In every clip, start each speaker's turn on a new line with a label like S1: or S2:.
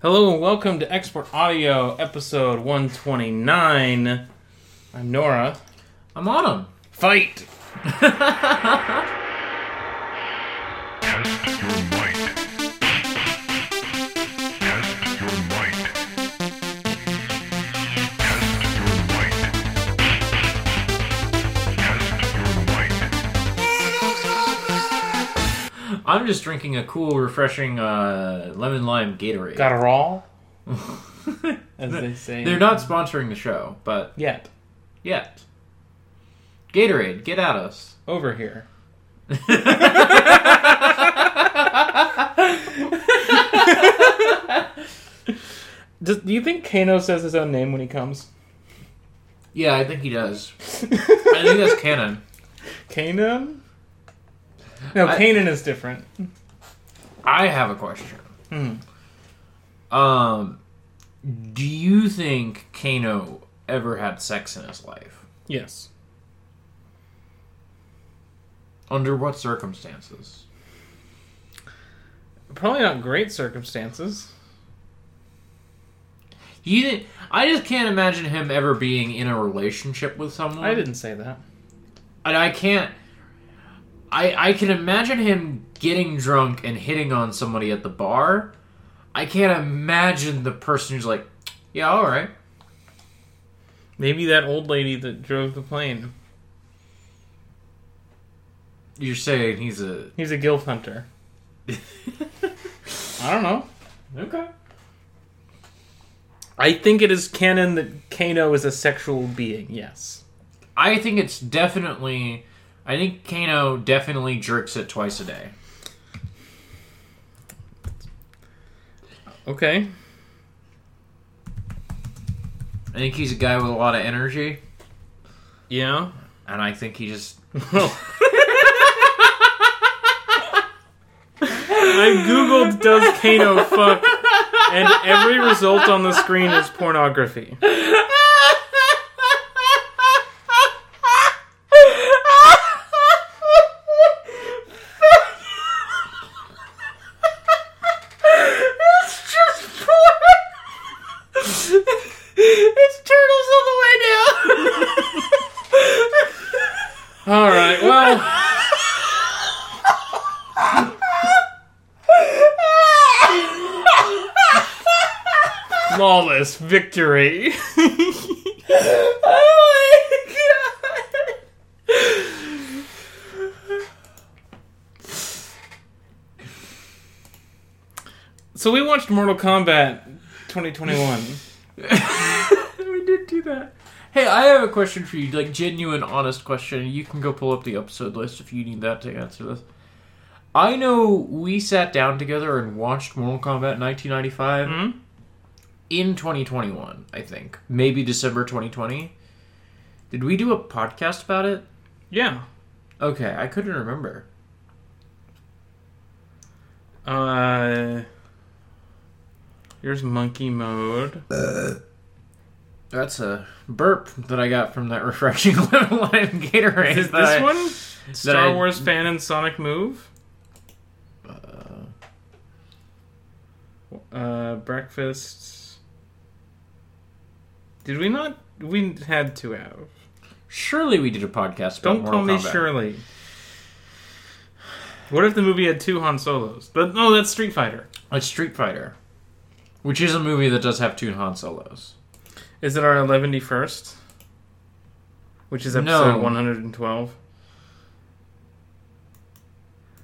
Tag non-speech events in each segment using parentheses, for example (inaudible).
S1: Hello and welcome to Export Audio, episode 129. I'm Nora.
S2: I'm Autumn.
S1: Fight! (laughs)
S2: I'm just drinking a cool, refreshing uh, lemon lime Gatorade.
S1: Got a raw? (laughs) As they say.
S2: They're not sponsoring the show, but
S1: yet.
S2: yet. Gatorade, get at us.
S1: Over here. (laughs) Does, do you think Kano says his own name when he comes?
S2: Yeah, I think he does. I think that's canon.
S1: Kanan? No,
S2: I-
S1: Kanan is different.
S2: I have a question.
S1: Hmm.
S2: Um, do you think Kano ever had sex in his life?
S1: Yes.
S2: Under what circumstances?
S1: Probably not great circumstances.
S2: You didn't, I just can't imagine him ever being in a relationship with someone.
S1: I didn't say that.
S2: and I can't. I I can imagine him getting drunk and hitting on somebody at the bar. I can't imagine the person who's like, yeah, all right.
S1: Maybe that old lady that drove the plane.
S2: You're saying he's a
S1: He's a gilf hunter. (laughs) I don't know.
S2: okay.
S1: I think it is canon that Kano is a sexual being. Yes.
S2: I think it's definitely. I think Kano definitely jerks it twice a day.
S1: Okay.
S2: I think he's a guy with a lot of energy,
S1: Yeah.
S2: and I think he just. (laughs)
S1: I googled does Kano fuck, and every result on the screen is pornography.
S2: It's just porn. it's turtles all the way down.
S1: All right. Well. Flawless victory. (laughs)
S2: oh my god.
S1: so we watched Mortal Kombat 2021. (laughs)
S2: we did do that. Hey, I have a question for you, like genuine, honest question. You can go pull up the episode list if you need that to answer this. I know we sat down together and watched Mortal Kombat 1995
S1: Hmm?
S2: In 2021, I think. Maybe December 2020. Did we do a podcast about it?
S1: Yeah.
S2: Okay, I couldn't remember.
S1: Uh. Here's monkey mode.
S2: That's a burp that I got from that (laughs) refreshing lemon lime Gatorade.
S1: Is this
S2: I-
S1: one? Star
S2: I-
S1: Wars fan and Sonic Move. Uh, Uh, breakfast. Did we not? We had to have.
S2: Surely we did a podcast about
S1: Don't
S2: Mortal
S1: call me
S2: Kombat.
S1: Shirley. What if the movie had two Han Solos? But no, that's Street Fighter.
S2: It's Street Fighter, which is a movie that does have two Han Solos.
S1: Is it our 111st? Which is episode
S2: No.
S1: 112.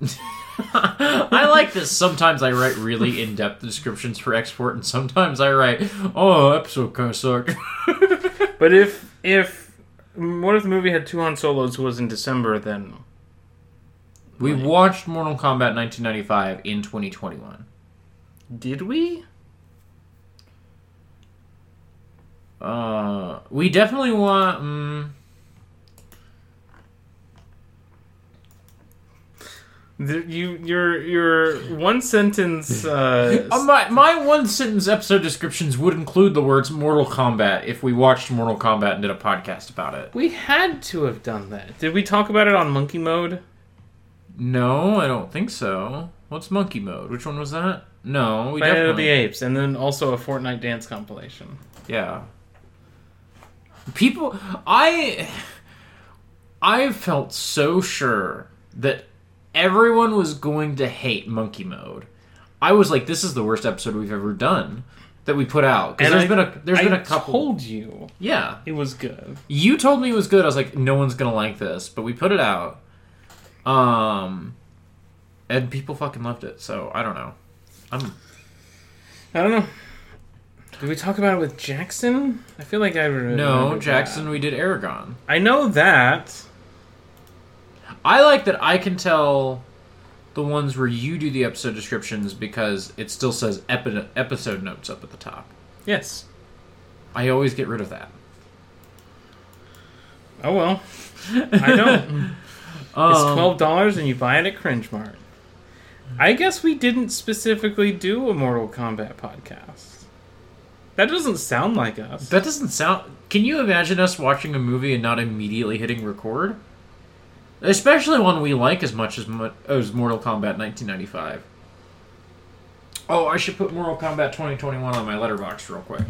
S1: (laughs) (laughs)
S2: I like this. Sometimes I write really in-depth descriptions for export, and sometimes I write, "Oh, episode kind of sucked." (laughs)
S1: But if if what if the movie had two Han Solos who was in December? Then
S2: we watched Mortal Kombat 1995 in 2021.
S1: did we?
S2: Uh, we definitely want. Mm,
S1: you your your one sentence. Uh,
S2: Uh, my my one sentence episode descriptions would include the words Mortal Kombat if we watched Mortal Kombat and did a podcast about it.
S1: we had to have done that. Did we talk about it on Monkey Mode?
S2: No, I don't think so. What's Monkey Mode? Which one was that? No, we
S1: Planet of
S2: definitely
S1: the Apes, and then also a Fortnite dance compilation.
S2: Yeah. People I I felt so sure that everyone was going to hate Monkey Mode. I was like this is the worst episode we've ever done that we put out
S1: And
S2: there's
S1: I-
S2: been a there's
S1: I
S2: been a couple
S1: told you
S2: Yeah.
S1: it was good.
S2: You told me it was good. I was like no one's going to like this, but we put it out. Um and people fucking loved it. So, I don't know. I'm
S1: I don't know. Did we talk about it with Jackson? I feel like I remember
S2: No,
S1: that.
S2: Jackson, we did Eragon.
S1: I know that.
S2: I like that I can tell the ones where you do the episode descriptions because it still says epi- episode notes up at the top.
S1: Yes.
S2: I always get rid of that.
S1: Oh well. I don't. (laughs)
S2: Um,
S1: It's twelve dollars, and you buy it at Cringe Mart. I guess we didn't specifically do a Mortal Kombat podcast. That doesn't sound like us.
S2: That doesn't sound. Can you imagine us watching a movie and not immediately hitting record? Especially one we like as much as, as Mortal Kombat 1995. Oh, I should put Mortal Kombat 2021 on my Letterboxd real quick.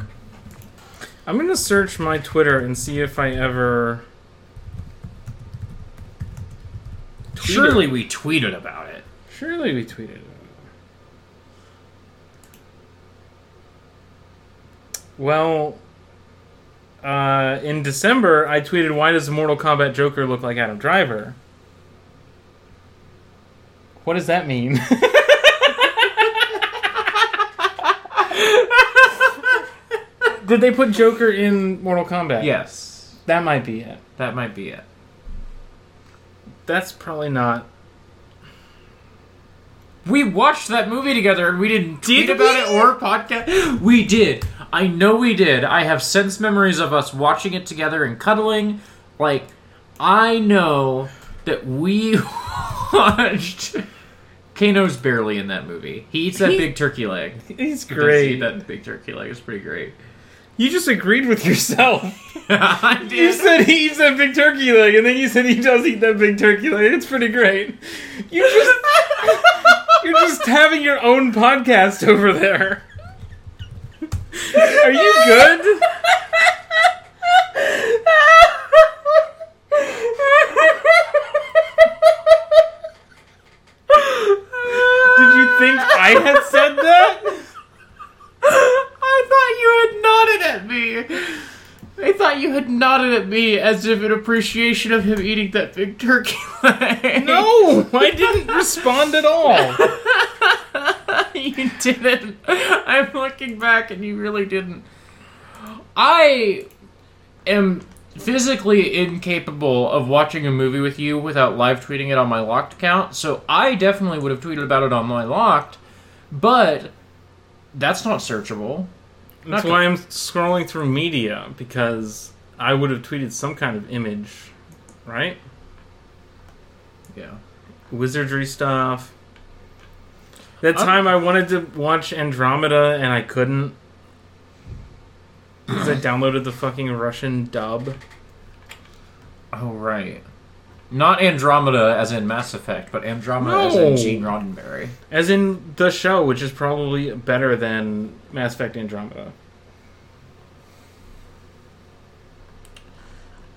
S1: I'm gonna search my Twitter and see if I ever. tweeted-
S2: Surely we tweeted about it.
S1: Surely we tweeted about it. Well, uh, in December, I tweeted, "Why does the Mortal Kombat Joker look like Adam Driver?" What does that mean? (laughs) Did they put Joker in Mortal Kombat?
S2: Yes,
S1: that might be it.
S2: that might be it.
S1: That's probably not.
S2: We watched that movie together and we didn't tweet
S1: Did
S2: about
S1: we?
S2: it or podcast. We did. I know we did. I have sense memories of us watching it together and cuddling. Like, I know that we (laughs) watched. Kano's barely in that movie. He eats that
S1: He-
S2: big turkey leg. (laughs)
S1: He's
S2: He
S1: great.
S2: That big turkey leg is pretty great.
S1: You just agreed with yourself. (laughs)
S2: I
S1: You said he eats that big turkey leg, and then you said he does eat that big turkey leg. It's pretty great. You just (laughs) you're just having your own podcast over there. Are you good? Did you think I had said that?
S2: I thought you had nodded at me. I thought you had nodded at me as if in appreciation of him eating that big turkey leg.
S1: No, I didn't respond at all. (laughs)
S2: you didn't. I'm looking back and you really didn't. I am physically incapable of watching a movie with you without live tweeting it on my locked account, so I definitely would have tweeted about it on my locked, but that's not searchable.
S1: That's
S2: Not
S1: why I'm scrolling through media because I would have tweeted some kind of image, right?
S2: Yeah.
S1: Wizardry stuff. That
S2: I'm-
S1: time I wanted to watch Andromeda and I couldn't because I downloaded the fucking Russian dub.
S2: Oh, right. Not Andromeda as in Mass Effect, but Andromeda as in Gene Roddenberry.
S1: As in the show, which is probably better than Mass Effect Andromeda.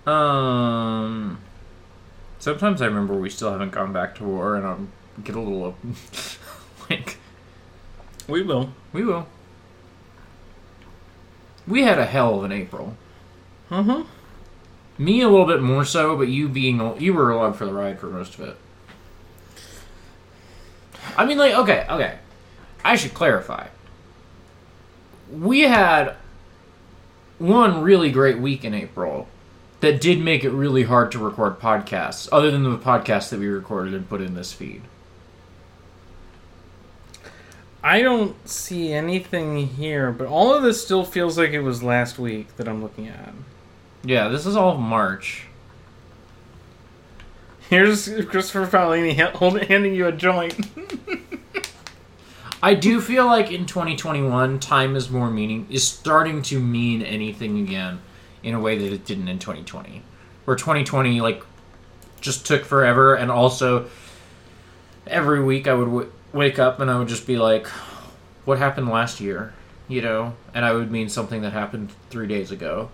S2: Um. Sometimes I remember we still haven't gone back to war, and I'm get a little (laughs) like
S1: We will.
S2: we will. We had a hell of an April.
S1: Uh huh.
S2: Me a little bit more so, but you being you were along for the ride for most of it. I mean, like, okay, okay. I should clarify. We had one really great week in April that did make it really hard to record podcasts, other than the podcast that we recorded and put in this feed.
S1: I don't see anything here, but all of this still feels like it was last week that I'm looking at.
S2: Yeah, this is all of March.
S1: Here's Christopher Paolini ha- hold, handing you a joint. (laughs)
S2: I do feel like in 2021, time is more meaning is starting to mean anything again in a way that it didn't in 2020. Where 2020 like just took forever, and also every week I would w- wake up and I would just be like, what happened last year, you know, and I would mean something that happened three days ago.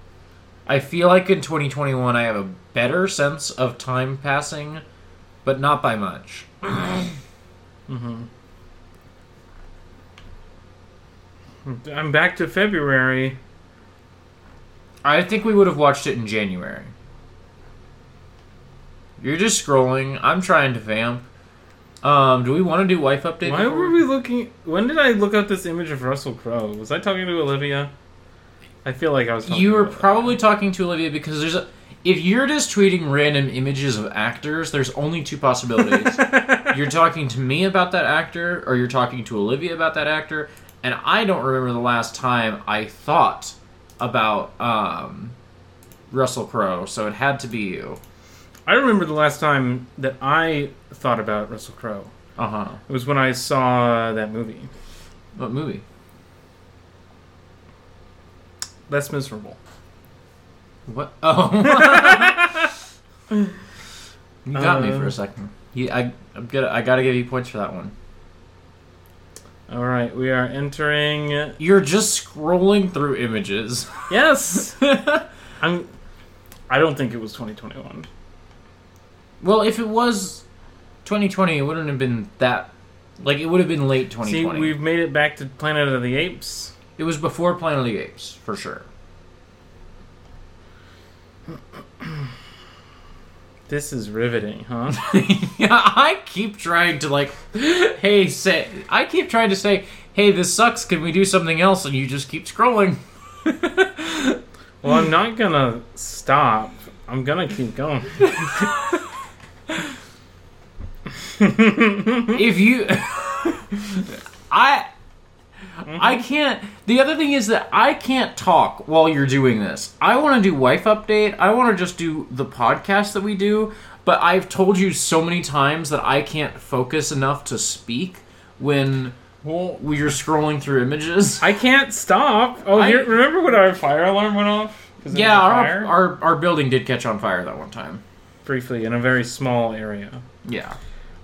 S2: I feel like in 2021 I have a better sense of time passing, but not by much. (clears throat)
S1: I'm back to February.
S2: I think we would have watched it in January. You're just scrolling. I'm trying to vamp. Um, do we want to do wife update?
S1: Why
S2: before
S1: were we looking? When did I look up this image of Russell Crowe? Was I talking to Olivia? I feel like I was. Talking
S2: You were probably talking to Olivia because there's a. If you're just tweeting random images of actors, there's only two possibilities. (laughs) you're talking to me about that actor, or you're talking to Olivia about that actor. And I don't remember the last time I thought about um, Russell Crowe, so it had to be you.
S1: I remember the last time that I thought about Russell Crowe.
S2: Uh huh.
S1: It was when I saw that movie.
S2: What movie?
S1: Less miserable.
S2: What? (laughs) Oh. (laughs) you got me
S1: Uh,
S2: for a second. You, I, I'm gonna, I gotta give you points for that one.
S1: All right, we are entering.
S2: You're just scrolling through images.
S1: Yes, (laughs) I'm. I don't think it was 2021.
S2: well, if it was 2020, it wouldn't have been that. Like, it would have been late
S1: See,
S2: 2020.
S1: we've made it back to Planet of the Apes.
S2: It was before Planet of the Apes, for sure.
S1: This is riveting, huh? (laughs)
S2: yeah, I keep trying to, like, hey, say. I keep trying to say, hey, this sucks, can we do something else? And you just keep scrolling.
S1: well, I'm not gonna stop. I'm gonna keep going.
S2: if you (laughs) i i can't the other thing is that i can't talk while you're doing this i want to do wife update i want to just do the podcast that we do but i've told you so many times that i can't focus enough to speak when
S1: Well,
S2: you're scrolling through images
S1: I can't stop. Oh,
S2: I-
S1: here, remember when our fire alarm went off?
S2: yeah our, our our building did catch on fire that one time
S1: briefly in a very small area.
S2: yeah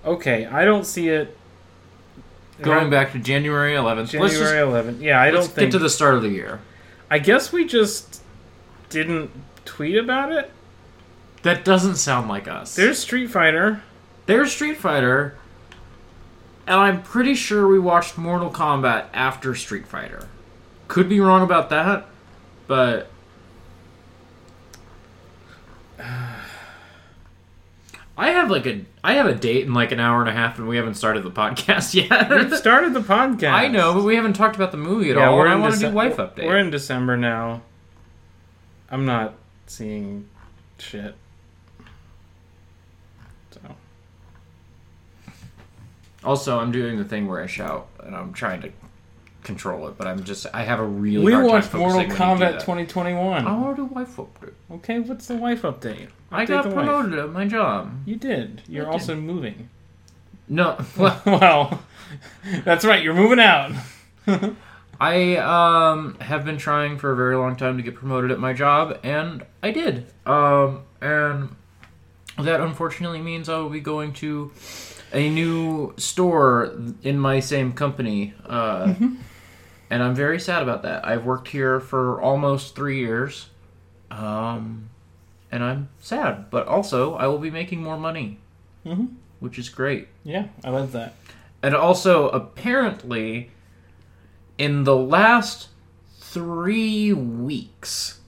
S1: Okay, I don't see it.
S2: Going back to january 11th
S1: January
S2: just
S1: 11th. Yeah, I don't think.
S2: get to the start of the year
S1: I guess we just didn't tweet about it.
S2: that doesn't sound like us
S1: There's Street Fighter.
S2: There's Street Fighter, and I'm pretty sure we watched Mortal Kombat after Street Fighter. Could be wrong about that, but I have like a I have a date in like an hour and a half, and we haven't started the podcast (laughs) yet.
S1: We've started the podcast.
S2: I know, but we haven't talked about the movie at
S1: Yeah,
S2: all.
S1: we're
S2: and I want to do wife update.
S1: We're in December now. I'm not seeing shit. So
S2: also, I'm doing the thing where I shout, and I'm trying to control it, but I'm just I have a really
S1: we
S2: hard time
S1: watched Mortal
S2: focusing when
S1: Kombat 2021.
S2: I want to do wife update.
S1: Okay, what's the wife update?
S2: I got
S1: the wife.
S2: promoted at my job.
S1: You did. You're
S2: I
S1: also moving.
S2: No, (laughs) well,
S1: well, (laughs) that's right. You're moving out. (laughs)
S2: I um have been trying for a very long time to get promoted at my job, and I did. Um, and that unfortunately means I will be going to a new store in my same company. Uh, and I'm very sad about that. I've worked here for almost three years. Um, and I'm sad, but also I will be making more money,
S1: Mhm.
S2: which is great.
S1: Yeah, I love that.
S2: And also, apparently, in the last three weeks,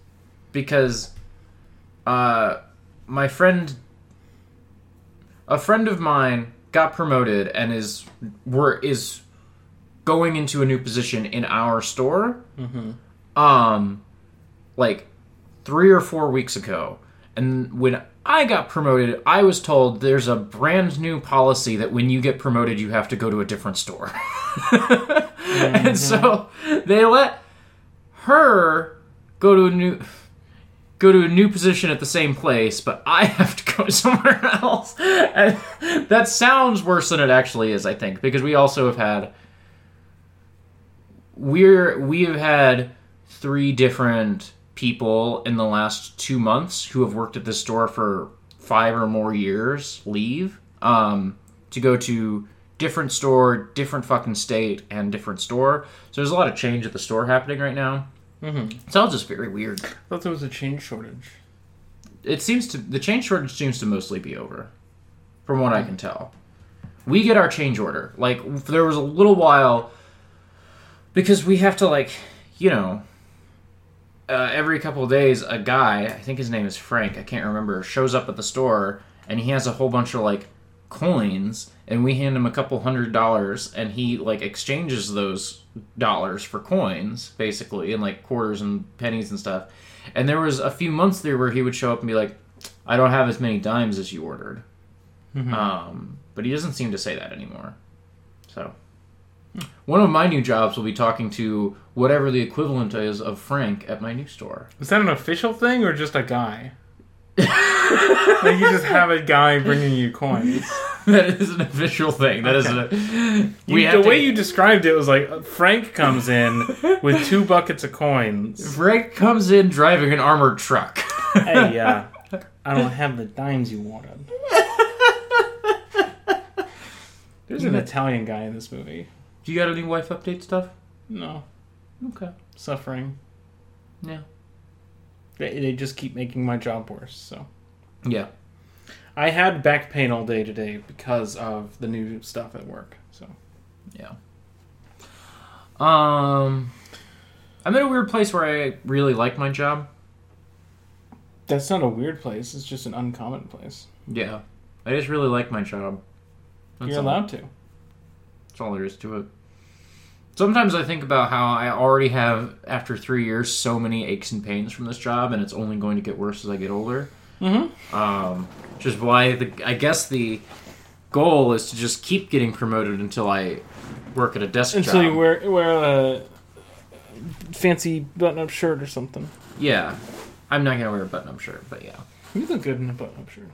S2: because uh, my friend, a friend of mine, got promoted and is were is going into a new position in our store. Um, like three or four weeks ago, and when I got promoted, I was told there's a brand new policy that when you get promoted, you have to go to a different store. (laughs) And so they let her go to a new go to a new position at the same place, but I have to go (laughs) somewhere else. And that sounds worse than it actually is, I think, because we also have had we're we have had three different people in the last two months who have worked at this store for five or more years leave um, to go to different store, different fucking state, and different store. So there's a lot of change at the store happening right now.
S1: Mm-hmm.
S2: It's all just very weird.
S1: I thought there was a change shortage.
S2: It seems to the change shortage seems to mostly be over, from what I can tell. We get our change order. Like there was a little while because we have to like you know uh, every couple of days a guy I think his name is Frank I can't remember shows up at the store and he has a whole bunch of like coins and we hand him a couple hundred dollars and he like exchanges those dollars for coins basically and like quarters and pennies and stuff. And there was a few months there where he would show up and be like I don't have as many dimes as you ordered. Um, but he doesn't seem to say that anymore. So one of my new jobs will be talking to whatever the equivalent is of Frank at my new store.
S1: Is that an official thing or just a guy? (laughs) like you just have a guy bringing you coins. (laughs)
S2: that is an official thing. That is a.
S1: You, the
S2: to-
S1: way you described it was like uh, Frank comes in with two buckets of coins.
S2: Frank comes in driving an armored truck. (laughs)
S1: hey, uh, I don't have the dimes you wanted. There's an Italian guy in this movie.
S2: Do you got any wife update stuff?
S1: No,
S2: Okay.
S1: suffering.
S2: Yeah.
S1: They, they just keep making my job worse. So
S2: Yeah.
S1: I had back pain all day today because of the new stuff at work. So
S2: Yeah. Um, I'm in a weird place where I really like my job.
S1: that's not a weird place. It's just an uncommon place.
S2: Yeah. I just really like my job. That's
S1: You're
S2: all.
S1: allowed to.
S2: That's all there is to it. Sometimes I think about how I already have, after three years, so many aches and pains from this job, and it's only going to get worse as I get older.
S1: Mm-hmm.
S2: Um, which is why the I guess the goal is to just keep getting promoted until I work at a desk
S1: Until
S2: job.
S1: you wear wear a fancy button-up shirt or something.
S2: yeah, I'm not gonna wear a button-up shirt, but yeah,
S1: You look good in a button-up shirt.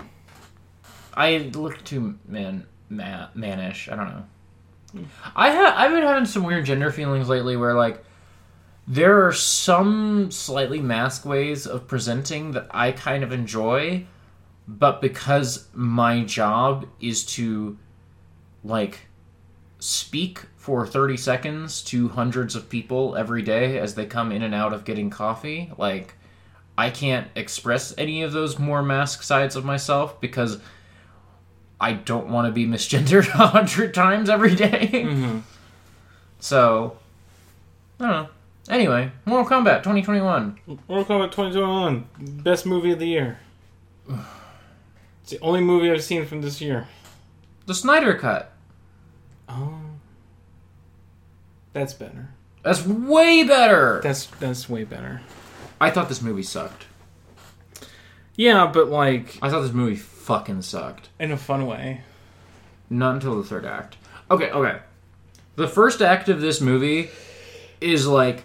S2: I look too man ma- mannish. I don't know. I ha- I've been having some weird gender feelings lately, where like there are some slightly masc ways of presenting that I kind of enjoy, but because my job is to like speak for 30 seconds to hundreds of people every day as they come in and out of getting coffee, like I can't express any of those more masc sides of myself because I don't want to be misgendered (laughs) a hundred times every day.
S1: Mm-hmm.
S2: So, I don't know. Anyway, Mortal Kombat 2021.
S1: Mortal Kombat 2021, best movie of the year. (sighs) It's the only movie I've seen from this year.
S2: The Snyder Cut.
S1: Oh, that's better.
S2: That's way better.
S1: That's that's way better.
S2: I thought this movie sucked.
S1: Yeah, but like
S2: I thought this movie fucking sucked.
S1: in a fun way.
S2: Not until the third act. Okay, okay. The first act of this movie is like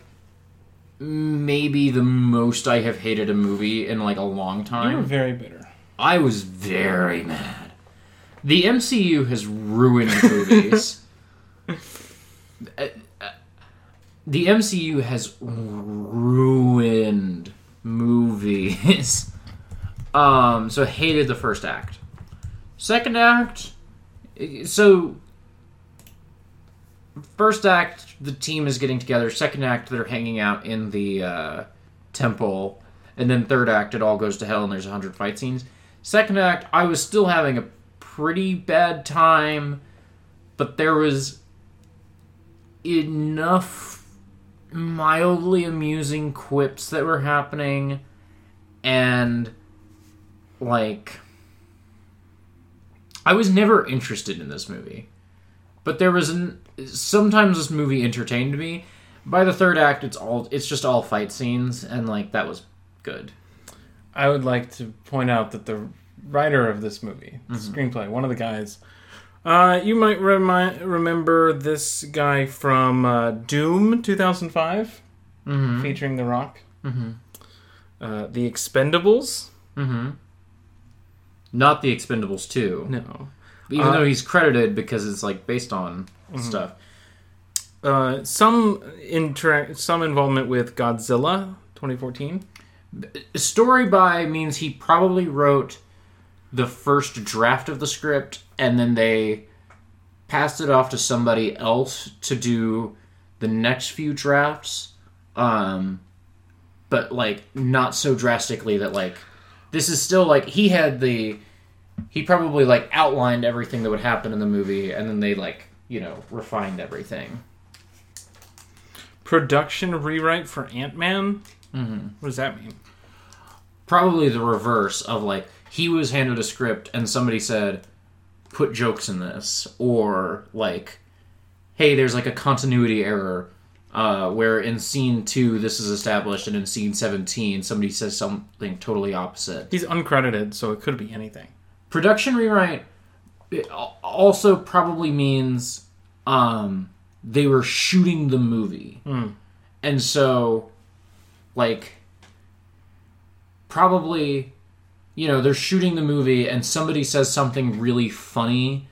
S2: maybe the most I have hated a movie in like a long time.
S1: You were very bitter.
S2: I was very mad. The MCU has ruined movies. (laughs) The MCU has ruined movies. Um, so hated the first act. Second act, so first act the team is getting together. Second act they're hanging out in the uh, temple, and then third act it all goes to hell and there's a hundred fight scenes. Second act I was still having a pretty bad time, but there was enough mildly amusing quips that were happening and like I was never interested in this movie. But there was an sometimes this movie entertained me. By the third act it's all it's just all fight scenes and like that was good.
S1: I would like to point out that the writer of this movie, the screenplay, one of the guys, uh, you might remi- remember this guy from uh, Doom 2005,
S2: Mhm.
S1: featuring The Rock.
S2: Mhm.
S1: Uh, the Expendables.
S2: Not the Expendables 2.
S1: No.
S2: Even
S1: Uh,
S2: though he's credited because it's like based on stuff.
S1: Uh, some interact, some involvement with Godzilla 2014.
S2: Story by means he probably wrote the first draft of the script and then they passed it off to somebody else to do the next few drafts. Um, but like not so drastically that like this is still like he had the he probably like outlined everything that would happen in the movie and then they like you know refined everything.
S1: Production rewrite for Ant Man. Mm-hmm. What does that mean?
S2: probably the reverse of like he was handed a script and somebody said put jokes in this or like hey there's like a continuity error uh, where in scene 2 this is established and in scene 17 somebody says something totally opposite.
S1: He's uncredited, so it could be anything.
S2: production rewrite it also probably means um they were shooting the movie. And so like probably you know they're shooting the movie and somebody says something really funny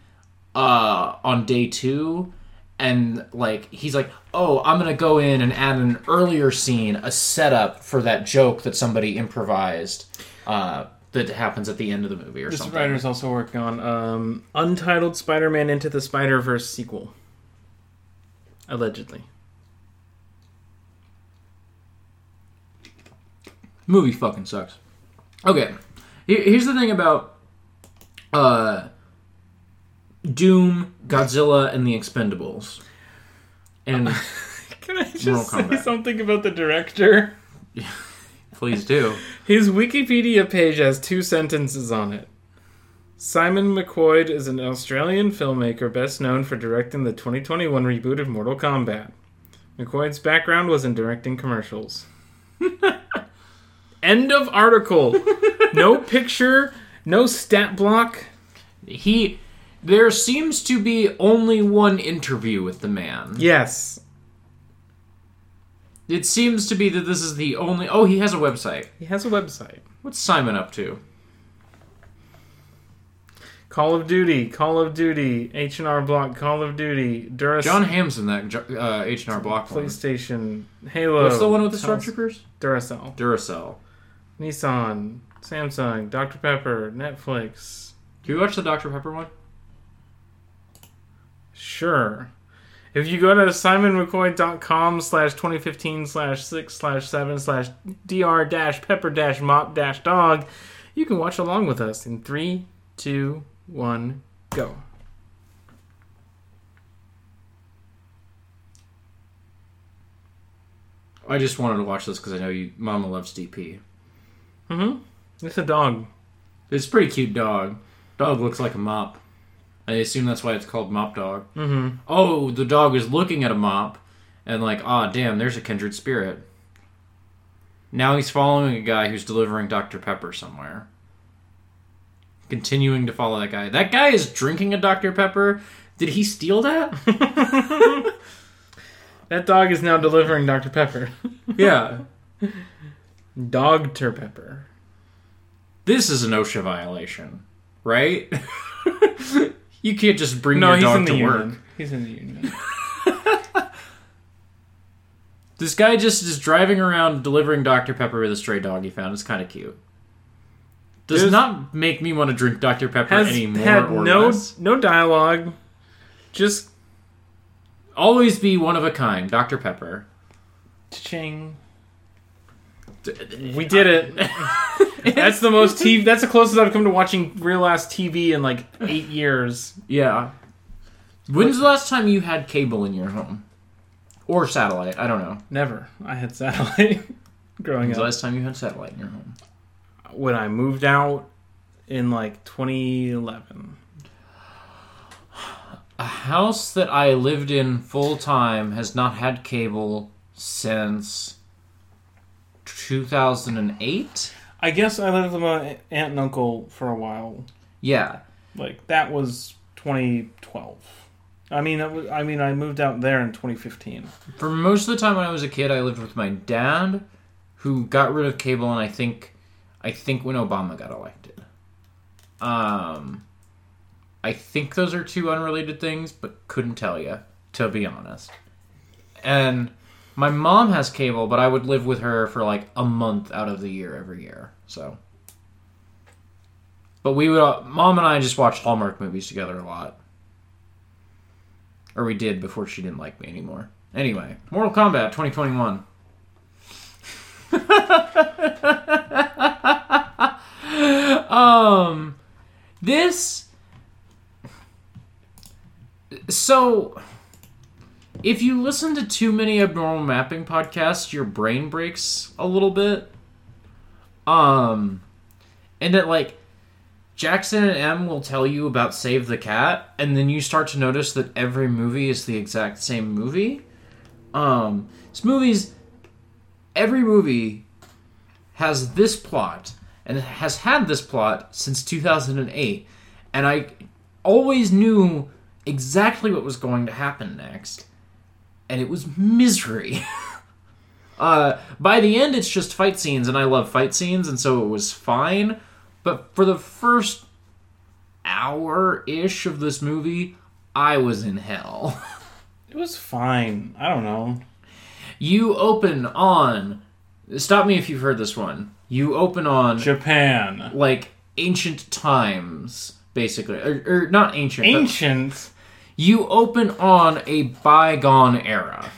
S2: uh on day two and like he's like oh i'm gonna go in and add an earlier scene a setup for that joke that somebody improvised uh that happens at the end of the movie or
S1: This
S2: something
S1: writer's also working on um, untitled Spider-Man Into the Spider-Verse sequel. Allegedly.
S2: movie fucking sucks. Okay, here's the thing about uh, Doom, Godzilla, and the Expendables. And (laughs)
S1: Can I just say something about the director? (laughs)
S2: please do.
S1: His Wikipedia page has two sentences on it. Simon McQuoid is an Australian filmmaker best known for directing the 2021 reboot of Mortal Kombat. McQuoid's background was in directing commercials. (laughs) End of article. No picture, no stat block.
S2: He, there seems to be only one interview with the man.
S1: Yes.
S2: It seems to be that this is the only. Oh, he has a website.
S1: He has a website.
S2: What's Simon up to?
S1: Call of Duty, Call of Duty, H&R Block, Call of Duty, Duracell,
S2: Jon Hamm's in that uh, H and R Block one.
S1: PlayStation, Halo.
S2: What's the one with the Stormtroopers?
S1: Duracell.
S2: Duracell.
S1: Nissan, Samsung, Dr. Pepper, Netflix.
S2: Do you watch the Dr Pepper one?
S1: Sure. If you go to simonmcquoid.com slash 2015 slash 6 slash 7 slash dr dash pepper dash mop dash dog, you can watch along with us in 3, 2, 1, go.
S2: I just wanted to watch this because I know you, Mama loves DP.
S1: Mm-hmm. It's a dog.
S2: It's a pretty cute dog. Dog looks like a mop. I assume that's why it's called Mop Dog.
S1: Mm-hmm.
S2: Oh, the dog is looking at a mop and like, ah, damn, there's a kindred spirit. Now he's following a guy who's delivering Dr. Pepper somewhere. Continuing to follow that guy. That guy is drinking a Dr. Pepper. Did he steal that? (laughs)
S1: That dog is now delivering Dr. Pepper. (laughs)
S2: yeah.
S1: Dog Ter Pepper.
S2: This is an OSHA violation, right? (laughs) you can't just bring
S1: No,
S2: your
S1: he's
S2: dog
S1: in the
S2: to
S1: union.
S2: work.
S1: He's in the union. (laughs)
S2: This guy just is driving around delivering Dr. Pepper with a stray dog he found. It's kind of cute. Does
S1: There's-
S2: not make me want to drink Dr. Pepper
S1: Has
S2: any more
S1: had
S2: or
S1: no
S2: less.
S1: no dialogue. Just
S2: Always be one of a kind, Dr. Pepper.
S1: ching. We did it. (laughs) That's the most TV. That's the closest I've come to watching real ass TV in like eight years.
S2: Yeah. When's the last time you had cable in your home? Or satellite? I don't know.
S1: Never. I had satellite (laughs) growing
S2: When's the last time you had satellite in your home?
S1: When I moved out in like 2011.
S2: A house that I lived in full time has not had cable since 2008.
S1: I guess I lived with my aunt and uncle for a while.
S2: Yeah.
S1: Like that was 2012. I mean, was, I mean, I moved out there in 2015.
S2: For most of the time when I was a kid, I lived with my dad, who got rid of cable, and I think, I think when Obama got elected. Um, I think those are two unrelated things, but couldn't tell you to be honest. And my mom has cable, but I would live with her for like a month out of the year every year. So, but we would, mom and I just watched Hallmark movies together a lot. Or we did before she didn't like me anymore. Anyway, Mortal Kombat 2021. (laughs) um, this. So, if you listen to too many abnormal mapping podcasts, your brain breaks a little bit. Um, and that like Jackson and M will tell you about Save the Cat, and then you start to notice that every movie is the exact same movie. Um, this movie's every movie has this plot and it has had this plot since 2008 and i always knew exactly what was going to happen next and it was misery (laughs) uh, by the end it's just fight scenes and i love fight scenes and so it was fine but for the first hour ish of this movie i was in hell (laughs)
S1: It was fine. I don't know.
S2: you open on stop me if you've heard this one you open on
S1: Japan.
S2: like ancient times basically or, or not ancient but
S1: Ancient.
S2: You open on a bygone era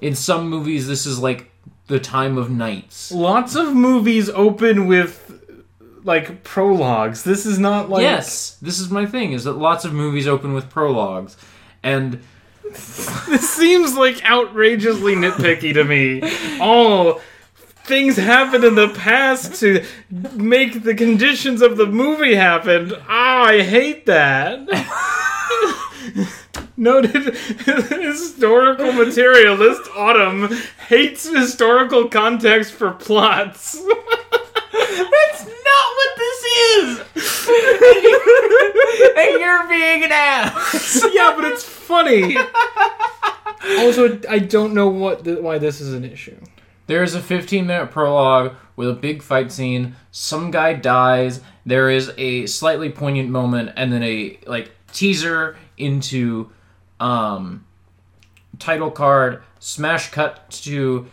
S2: in some movies this is like the time of knights
S1: Lots of movies open with like prologues. This is not like
S2: yes this is my thing is that lots of movies open with prologues and (laughs)
S1: This seems like outrageously nitpicky to me. Oh, things happened in the past to make the conditions of the movie happen. Ah, I hate that. (laughs) Noted historical materialist Autumn hates historical context for plots. (laughs)
S2: that's not what this is (laughs) and you're being an ass (laughs)
S1: yeah, but it's funny. Also, I don't know what the, why this is an issue.
S2: There's a 15 minute prologue with a big fight scene. Some guy dies. There is a slightly poignant moment, and then a like teaser into um, title card. Smash cut to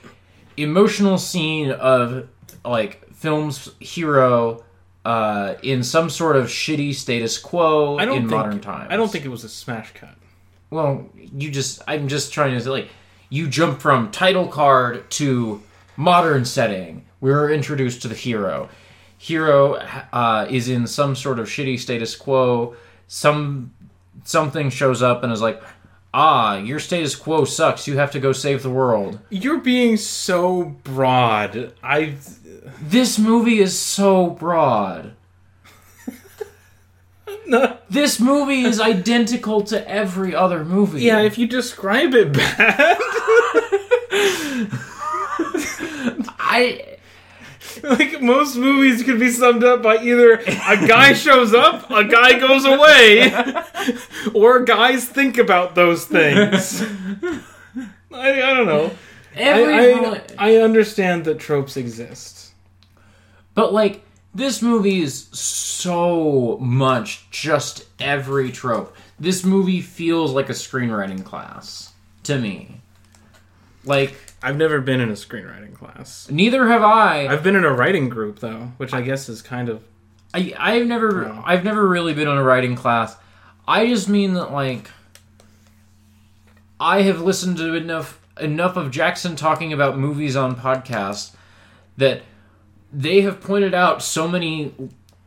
S2: emotional scene of like film's hero uh, in some sort of shitty status quo
S1: I don't
S2: in
S1: think,
S2: modern times.
S1: I don't think it was a smash cut.
S2: Well, you just I'm just trying to say like you jump from title card to modern setting. We're introduced to the hero. Hero uh, is in some sort of shitty status quo. Some something shows up and is like, "Ah, your status quo sucks. You have to go save the world."
S1: You're being so broad. I
S2: This movie is so broad. (laughs)
S1: no,
S2: This movie is identical to every other movie.
S1: yeah. If you describe it bad, (laughs)
S2: I (laughs)
S1: like most movies could be summed up by either a guy (laughs) shows up, a guy goes away, (laughs) or guys think about those things. I, I don't know.
S2: every
S1: I, I, I understand that tropes exist.
S2: But like this movie is so much just every trope. This movie feels like a screenwriting class to me. Like
S1: I've never been in a screenwriting class.
S2: neither have I.
S1: I've been in a writing group though, which I guess is kind of
S2: I I've never. I've never really been on a writing class. I just mean that like I have listened to enough enough of Jackson talking about movies on podcasts that they have pointed out so many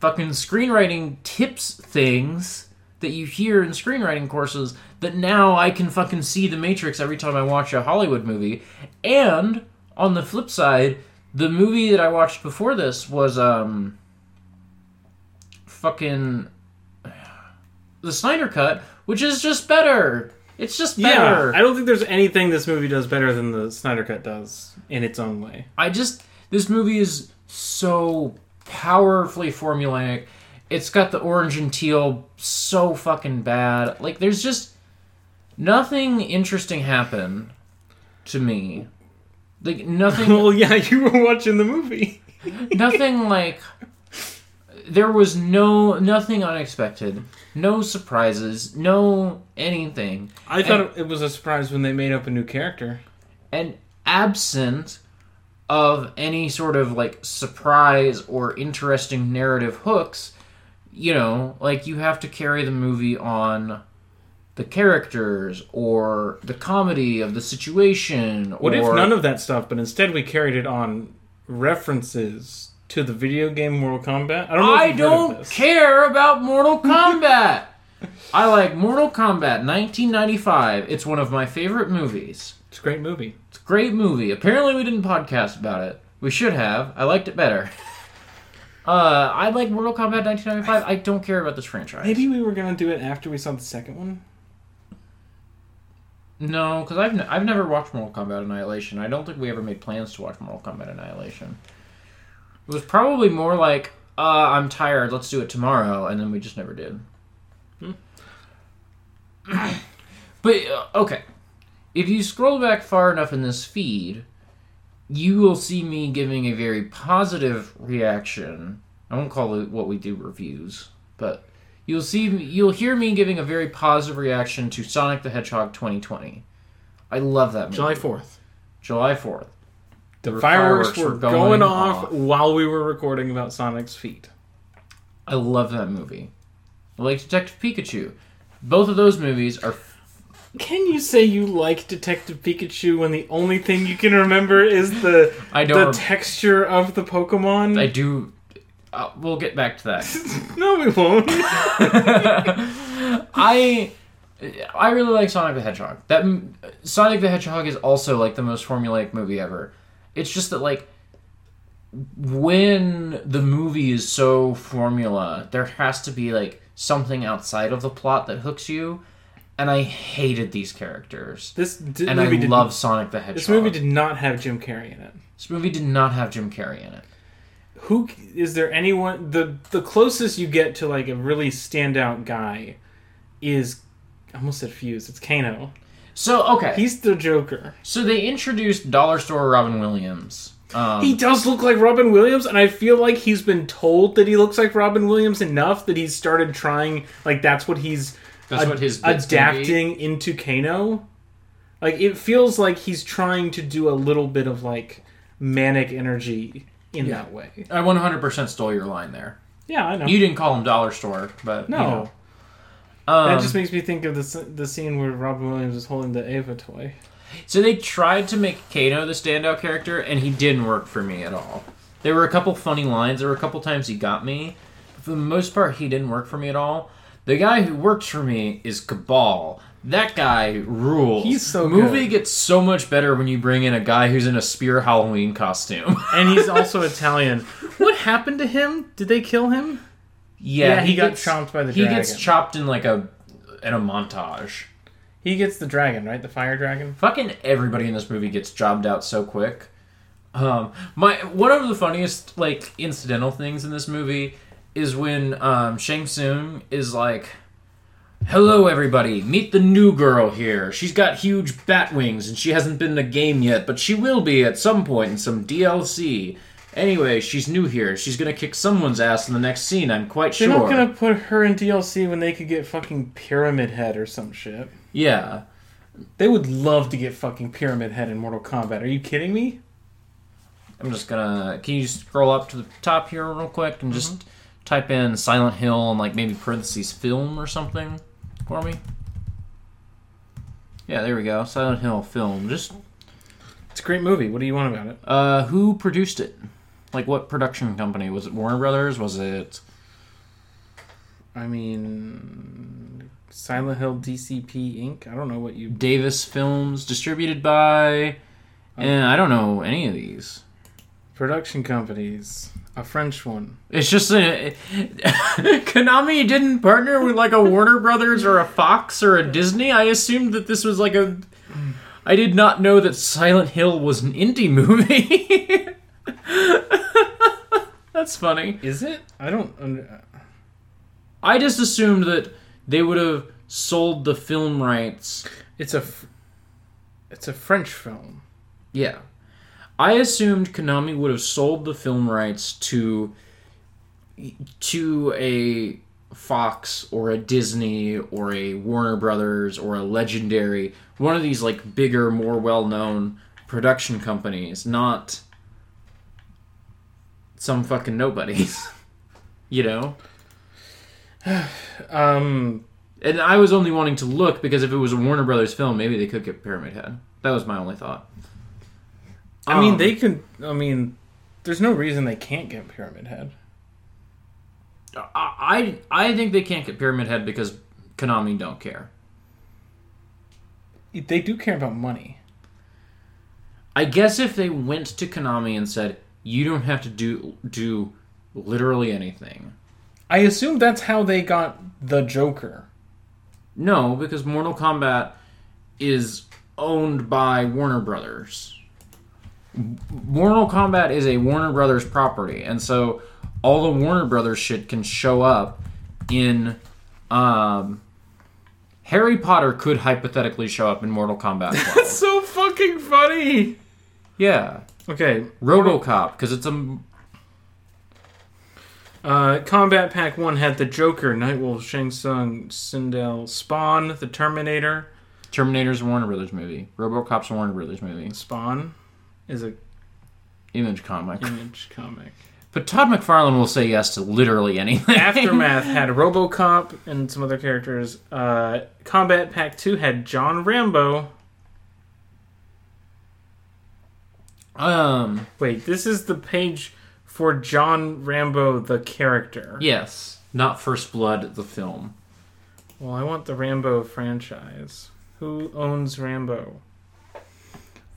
S2: fucking screenwriting tips things that you hear in screenwriting courses that now I can fucking see the Matrix every time I watch a Hollywood movie. And on the flip side, the movie that I watched before this was um fucking the Snyder cut, which is just better. It's just better.
S1: yeah. I don't think there's anything this movie does better than the Snyder Cut does in its own way.
S2: I just this movie is so powerfully formulaic. It's got the orange and teal so fucking bad. Like there's just nothing interesting happen to me. Like nothing (laughs)
S1: well, yeah, you were watching the movie. (laughs)
S2: nothing like there was no nothing unexpected. No surprises, no anything.
S1: I thought it was a surprise when they made up a new character.
S2: and absent of any sort of like surprise or interesting narrative hooks, you know, like you have to carry the movie on the characters or the comedy of the situation.
S1: Or What if none of that stuff, but instead we carried it on references to the video game Mortal Kombat? I don't know.
S2: I
S1: you've heard of
S2: don't care about Mortal (laughs) Kombat. I like Mortal Kombat 1995. It's one of my favorite movies.
S1: It's a great movie.
S2: It's a great movie. Apparently, we didn't podcast about it. We should have. I liked it better. (laughs) Uh, I like Mortal Kombat 1995. I don't care about this franchise.
S1: Maybe we were gonna do it after we saw the second one.
S2: No, because I've, n- I've never watched Mortal Kombat Annihilation. I don't think we ever made plans to watch Mortal Kombat Annihilation. It was probably more like, uh, I'm tired, let's do it tomorrow, and then we just never did. (clears throat) but, uh, okay. If you scroll back far enough in this feed, you will see me giving a very positive reaction. I won't call it what we do reviews, but you'll see you'll hear me giving a very positive reaction to Sonic the Hedgehog 2020. I love that movie.
S1: July fourth.
S2: July 4th.
S1: The
S2: The
S1: fireworks,
S2: fireworks
S1: were
S2: were
S1: going,
S2: going
S1: off,
S2: off.
S1: while we were recording about Sonic's feet.
S2: I love that movie. I like Detective Pikachu. Both of those movies are
S1: Can you say you like Detective Pikachu when the only thing you can remember is the (laughs)
S2: I
S1: the
S2: don't rem-
S1: texture of the Pokemon?
S2: I do uh, we'll get back to that. (laughs)
S1: no, we won't. (laughs)
S2: I I really like Sonic the Hedgehog. That Sonic the Hedgehog is also like the most formulaic movie ever. It's just that like when the movie is so formula, there has to be like something outside of the plot that hooks you. And I hated these characters.
S1: This d-
S2: And
S1: movie
S2: I
S1: did,
S2: love Sonic the Hedgehog.
S1: this movie did not have Jim Carrey in it.
S2: This movie did not have Jim Carrey in it.
S1: Who is there? Anyone? The the closest you get to like a really standout guy is I almost said Fuse. It's Kano.
S2: So okay,
S1: He's the Joker.
S2: so they introduced Dollar Store Robin Williams. Um,
S1: He does look like Robin Williams, and I feel like he's been told that he looks like Robin Williams enough that he's started trying. Like that's what he's
S2: That's
S1: ad-
S2: what his bit's gonna be.
S1: adapting into Kano. Like it feels like he's trying to do a little bit of like manic energy in
S2: Yeah.
S1: that way.
S2: I 100% stole your line there.
S1: Yeah, I know.
S2: You didn't call him Dollar Store, but
S1: no,
S2: you know. Um,
S1: that just makes me think of the the scene where Robin Williams is holding the Ava toy.
S2: so they tried to make Kano the standout character, and he didn't work for me at all. There were a couple funny lines. There were a couple times he got me. But for the most part, he didn't work for me at all. The guy who works for me is Kabal. That guy rules.
S1: He's so
S2: movie
S1: good.
S2: gets so much better when you bring in a guy who's in a spear Halloween costume. (laughs)
S1: And he's also Italian. What happened to him? Did they kill him? Yeah, he got chomped by the
S2: He gets chopped in like a in a montage.
S1: He gets the dragon, right? The fire dragon.
S2: Fucking everybody in this movie gets jobbed out so quick. Um, my one of the funniest like incidental things in this movie is when um, Shang Tsung is like, "Hello, everybody! Meet the new girl here. She's got huge bat wings, and she hasn't been in a game yet, but she will be at some point in some DLC." Anyway, she's new here. She's gonna kick someone's ass in the next scene. I'm quite sure.
S1: They're not gonna put her in DLC when they could get fucking Pyramid Head or some shit.
S2: Yeah,
S1: They would love to get fucking Pyramid Head in Mortal Kombat. Are you kidding me?
S2: I'm just gonna. Can you scroll up to the top here real quick and just type in Silent Hill and like maybe parentheses film or something for me? Yeah, there we go. Silent Hill film. Just
S1: It's a great movie. What do you want about it?
S2: uh, who produced it? Like what production company was it? Warner Brothers? Was it?
S1: I mean, Silent Hill DCP Inc. I don't know what you.
S2: Davis Films, distributed by. And I don't know any of these.
S1: Production companies. A French one.
S2: It's just a, (laughs) Konami didn't partner with like a Warner Brothers or a Fox or a Disney. I assumed that this was like a. I did not know that Silent Hill was an indie movie. (laughs) That's funny.
S1: Is it? I don't. Under...
S2: Uh, I just assumed that they would have sold the film rights.
S1: It's a. It's a French film.
S2: Yeah. I assumed Konami would have sold the film rights to to a Fox or a Disney or a Warner Brothers or a Legendary, one of these like bigger, more well-known production companies, not some fucking nobodies. (laughs) you know? (sighs)
S1: Um,
S2: And I was only wanting to look because if it was a Warner Brothers film, maybe they could get Pyramid Head. That was my only thought.
S1: I mean,
S2: Um,
S1: they could. I mean, there's no reason they can't get Pyramid Head.
S2: I I I think they can't get Pyramid Head because Konami don't care.
S1: They do care about money.
S2: I guess if they went to Konami and said, "You don't have to do do literally anything,"
S1: I assume that's how they got the Joker.
S2: no, because Mortal Kombat is owned by Warner Brothers. Mortal Kombat is a Warner Brothers property, and so all the Warner Brothers shit can show up in. Um, Harry Potter could hypothetically show up in Mortal Kombat 12. (laughs)
S1: That's so fucking funny.
S2: yeah,
S1: Okay,
S2: RoboCop because it's a
S1: uh, Kombat Pack One had the Joker, Nightwolf, Shang Tsung, Sindel, Spawn, the Terminator.
S2: Terminator's a Warner Brothers movie. RoboCop's a Warner Brothers movie.
S1: Spawn is a
S2: Image comic.
S1: image comic.
S2: But Todd McFarlane will say yes to literally anything. (laughs)
S1: Aftermath had RoboCop and some other characters. Uh, Kombat Pack Two had John Rambo.
S2: um.
S1: Wait, this is the page for John Rambo the character.
S2: Yes. Not First Blood, the film.
S1: Well, I want the Rambo franchise. Who owns Rambo?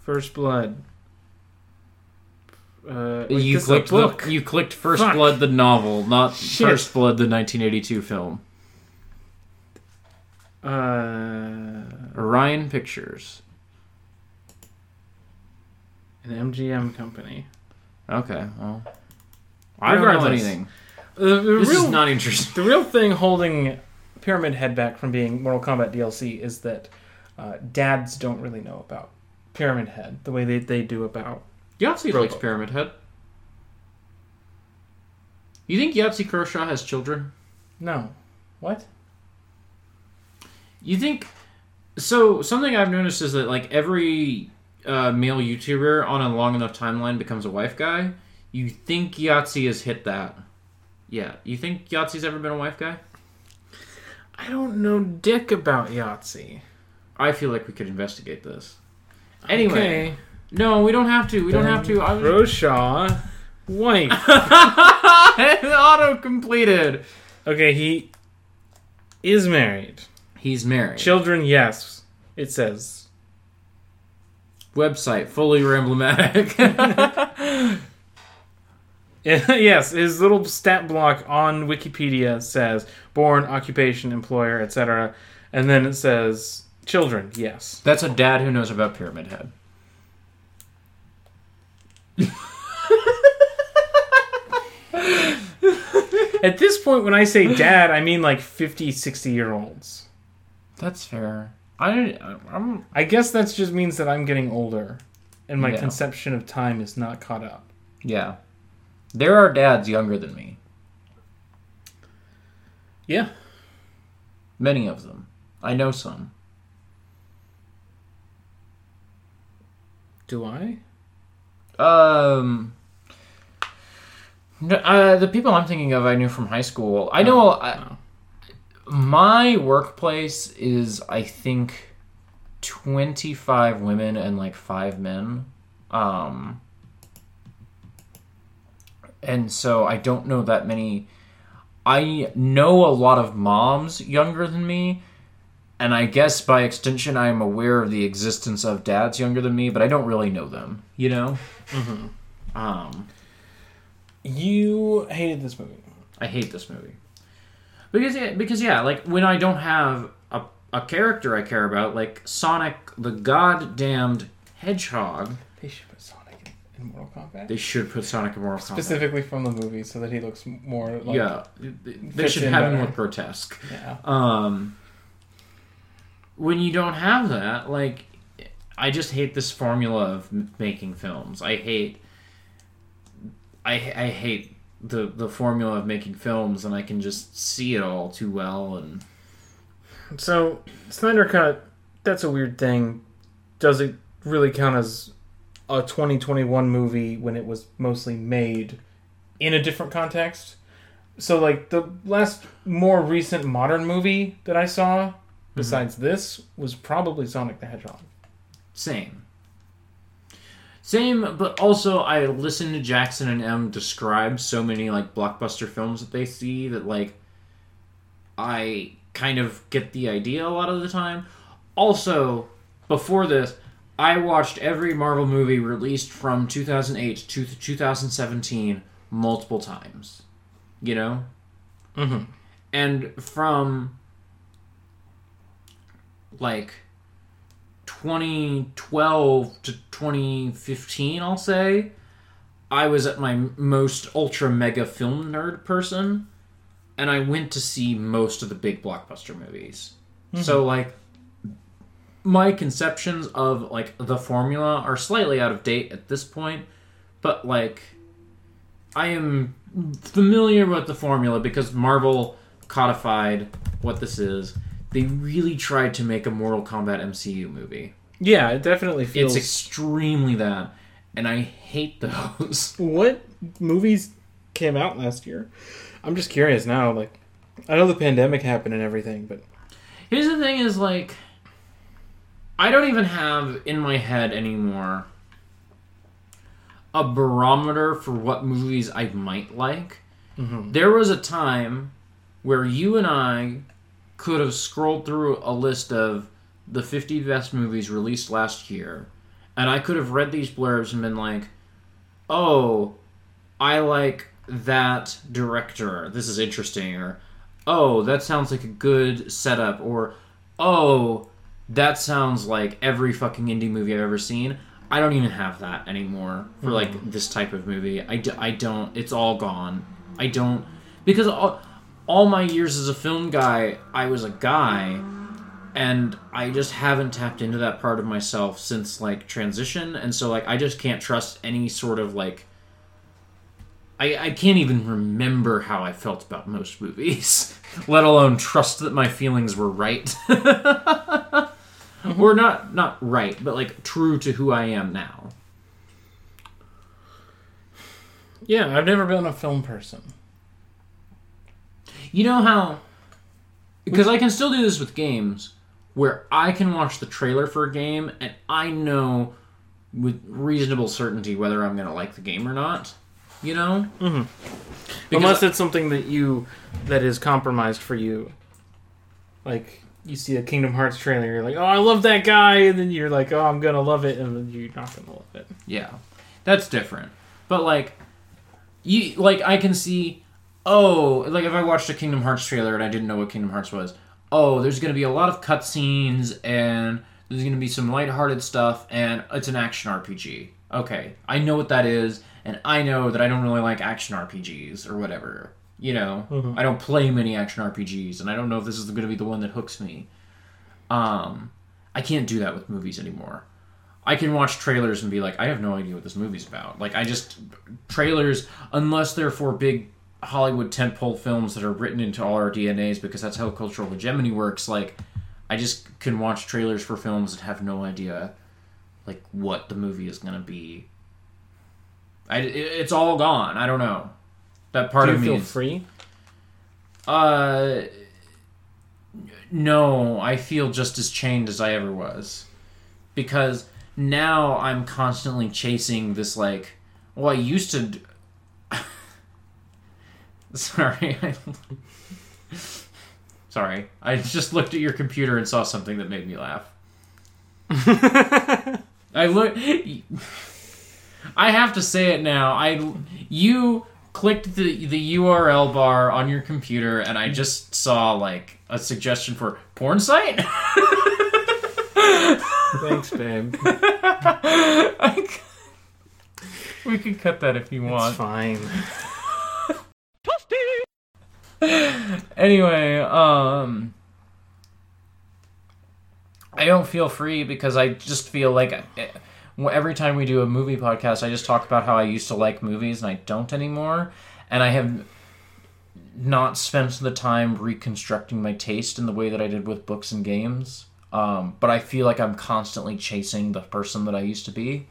S1: First Blood. Uh, wait,
S2: you clicked the, you clicked First
S1: Fuck.
S2: Blood, the novel, not
S1: Shit.
S2: First Blood, the 1982 film.
S1: Uh,
S2: Orion Pictures.
S1: an MGM company.
S2: Okay. Well. I don't know anything.
S1: Uh, the,
S2: This
S1: real,
S2: is not interesting.
S1: the real thing holding Pyramid Head back from being Mortal Kombat DLC is that uh, dads don't really know about Pyramid Head the way they, they do about.
S2: Yahtzee
S1: Robo.
S2: likes Pyramid Head. You think Yahtzee Croshaw has children?
S1: No. What?
S2: You think so? Something I've noticed is that like every uh, male YouTuber on a long enough timeline becomes a wife guy. You think Yahtzee has hit that? Yeah. You think Yahtzee's ever been a wife guy?
S1: I don't know dick about Yahtzee.
S2: I feel like we could investigate this. Anyway,
S1: Okay.
S2: No, we don't have to. We don't have to. I was
S1: Croshaw, wife. (laughs)
S2: auto completed.
S1: Okay, he is married.
S2: He's married.
S1: Children, yes. It says.
S2: Website fully emblematic. (laughs)
S1: yes, his little stat block on Wikipedia says born, occupation, employer, etc. And then it says children, yes.
S2: That's a dad who knows about Pyramid Head. (laughs)
S1: At this point, when I say dad, I mean like 50, 60 year olds.
S2: That's fair. I I'm
S1: I guess that just means that I'm getting older and my
S2: Yeah.
S1: conception of time is not caught up.
S2: yeah. There are dads younger than me.
S1: Yeah.
S2: Many of them. I know some.
S1: Do I?
S2: Um. Uh, the people I'm thinking of, I knew from high school. I know I,
S1: Oh.
S2: my workplace is, I think, 25 women and like five men. Um, and so I don't know that many. I know a lot of moms younger than me, and I guess by extension, I am aware of the existence of dads younger than me, but I don't really know them. You know. Mm-hmm. Um,
S1: You hated this movie.
S2: I hate this movie because yeah, because yeah, like when I don't have a a character I care about, like Sonic the goddamned Hedgehog,
S1: They should put Sonic in, Mortal Kombat.
S2: they should put Sonic in Mortal Kombat.
S1: Specifically from the movie, so that he looks more like.
S2: yeah, they should have him
S1: better.
S2: look grotesque.
S1: Yeah.
S2: Um, when you don't have that, like, I just hate this formula of making films. I hate, I I hate the the formula of making films, and I can just see it all too well. And
S1: So, Snyder Cut, that's a weird thing. Does it really count as a 2021 movie when it was mostly made in a different context? so like the last more recent modern movie that I saw besides this was probably Sonic the Hedgehog.
S2: Same. Same, but also I listen to Jackson and Em describe so many like blockbuster films that they see that like I kind of get the idea a lot of the time. Also, before this, I watched every Marvel movie released from 2008 to 2017 multiple times. You know?
S1: Mhm.
S2: And from like 2012 to 2015, I'll say, I was at my most ultra mega film nerd person, and I went to see most of the big blockbuster movies. Mm-hmm. So, like, my conceptions of, like, the formula are slightly out of date at this point, but, like, I am familiar with the formula because Marvel codified what this is. They really tried to make a Mortal Kombat MCU movie.
S1: Yeah, it definitely feels.
S2: It's extremely that, and I hate (laughs) those.
S1: what movies came out last year? I'm just curious now. Like, I know the pandemic happened and everything, but
S2: Here's the thing: is like, I don't even have in my head anymore a barometer for what movies I might like. Mm-hmm. There was a time where you and I could have scrolled through a list of the 50 best movies released last year, and I could have read these blurbs and been like, "Oh, I like that director. This is interesting," or "Oh, that sounds like a good setup," or "Oh, that sounds like every fucking indie movie I've ever seen." I don't even have that anymore for like hmm. this type of movie. I, d- I don't. It's all gone. I don't because all, all my years as a film guy, I was a guy, and I just haven't tapped into that part of myself since like transition, and so like I just can't trust any sort of like. I, I can't even remember how I felt about most movies, (laughs) let alone trust that my feelings were right. (laughs) Or not not right, but like true to who I am now.
S1: yeah, I've never been a film person.
S2: You know how because I can still do this with games where I can watch the trailer for a game and I know with reasonable certainty whether I'm going to like the game or not. You know? Mm-hmm.
S1: Unless it's something that you that is compromised for you. Like you see a Kingdom Hearts trailer, you're like, "Oh, I love that guy," and then you're like, "Oh, I'm gonna love it," and then you're not gonna love it.
S2: Yeah, that's different. But like, you like I can see. Oh, like if I watched a Kingdom Hearts trailer and I didn't know what Kingdom Hearts was. Oh, there's going to be a lot of cutscenes and there's going to be some lighthearted stuff and it's an action RPG. Okay, I know what that is, and I know that I don't really like action RPGs or whatever. You know, I don't play many action RPGs, and I don't know if this is going to be the one that hooks me. Um, I can't do that with movies anymore. I can watch trailers and be like, I have no idea what this movie's about. Like, I just trailers, unless they're for big Hollywood tentpole films that are written into all our DNAs, because that's how cultural hegemony works. Like, I just can watch trailers for films and have no idea, like, what the movie is gonna be. I, it- it's all gone. I don't know. That part
S1: Do
S2: of me
S1: feel
S2: is-
S1: free?
S2: uh, no, I feel just as chained as I ever was. Because now I'm constantly chasing this, like, well, I used to. (laughs) Sorry. I- Sorry. I just looked at your computer and saw something that made me laugh. (laughs) I look. I have to say it now. I you clicked the the URL bar on your computer, and I just saw like a suggestion for porn site.
S1: Thanks, babe. (laughs)
S2: I we could cut that if you want.
S1: It's fine. (laughs)
S2: Anyway, um, I don't feel free because I just feel like eh, every time we do a movie podcast, I just talk about how I used to like movies and I don't anymore, and I have not spent the time reconstructing my taste in the way that I did with books and games. Um, but I feel like I'm constantly chasing the person that I used to be.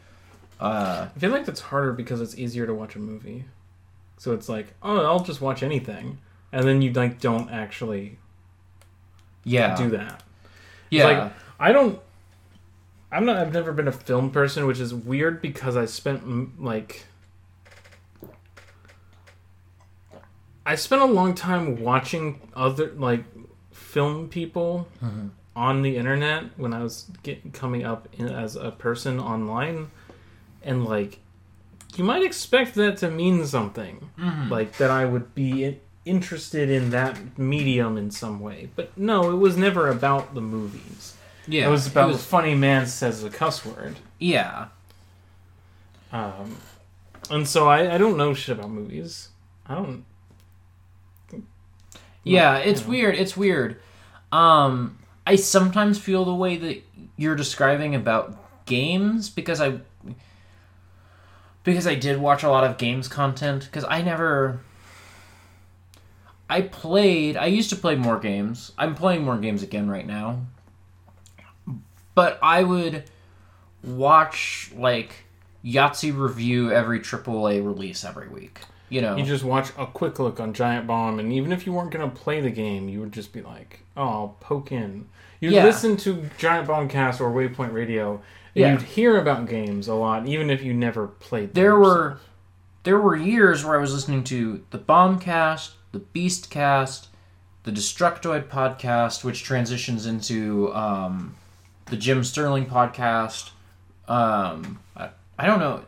S2: Uh,
S1: I feel like that's harder because it's easier to watch a movie. So it's like, oh, I'll just watch anything, and then you like don't actually
S2: Yeah.
S1: do that.
S2: yeah.
S1: like- I don't. I'm not. I've never been a film person, which is weird because I spent like. I spent a long time watching other like film people mm-hmm. on the internet when I was get, coming up in, as a person online, and like, you might expect that to mean something, like that I would be interested in that medium in some way. But no, it was never about the movies.
S2: yeah.
S1: It was about
S2: It was-
S1: funny man says a cuss word.
S2: yeah.
S1: Um, and so I, I don't know shit about movies. I don't.
S2: Yeah, it's
S1: Yeah.
S2: weird. It's weird. Um, I sometimes feel the way that you're describing about games because I because I did watch a lot of games content because I never I played I used to play more games. I'm playing more games again right now. But I would watch like Yahtzee review every AAA release every week. You know.
S1: You just watch a quick look on Giant Bomb, and even if you weren't gonna play the game, you would just be like, "Oh, I'll poke in." You'd
S2: Yeah.
S1: listen to Giant Bomb Cast or Waypoint Radio,
S2: Yeah.
S1: you'd hear about games a lot, even if you never played. them
S2: there
S1: yourself.
S2: were there were years where I was listening to the Bombcast, the Beastcast, the Destructoid podcast, which transitions into um, the Jim Sterling podcast. Um, I, I don't know.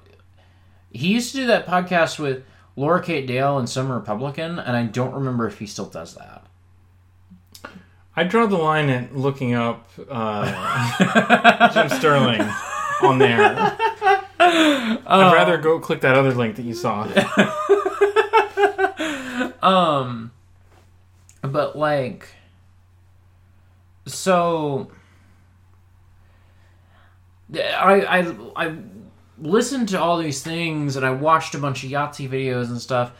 S2: He used to do that podcast with Laura Kate Dale and some Republican, and I don't remember if he still does that.
S1: I draw the line at looking up uh, (laughs) Jim Sterling on there.
S2: Oh.
S1: I'd rather go click that other link that you saw. (laughs)
S2: Um, but like, so I I I listened to all these things and I watched a bunch of Yahtzee videos and stuff,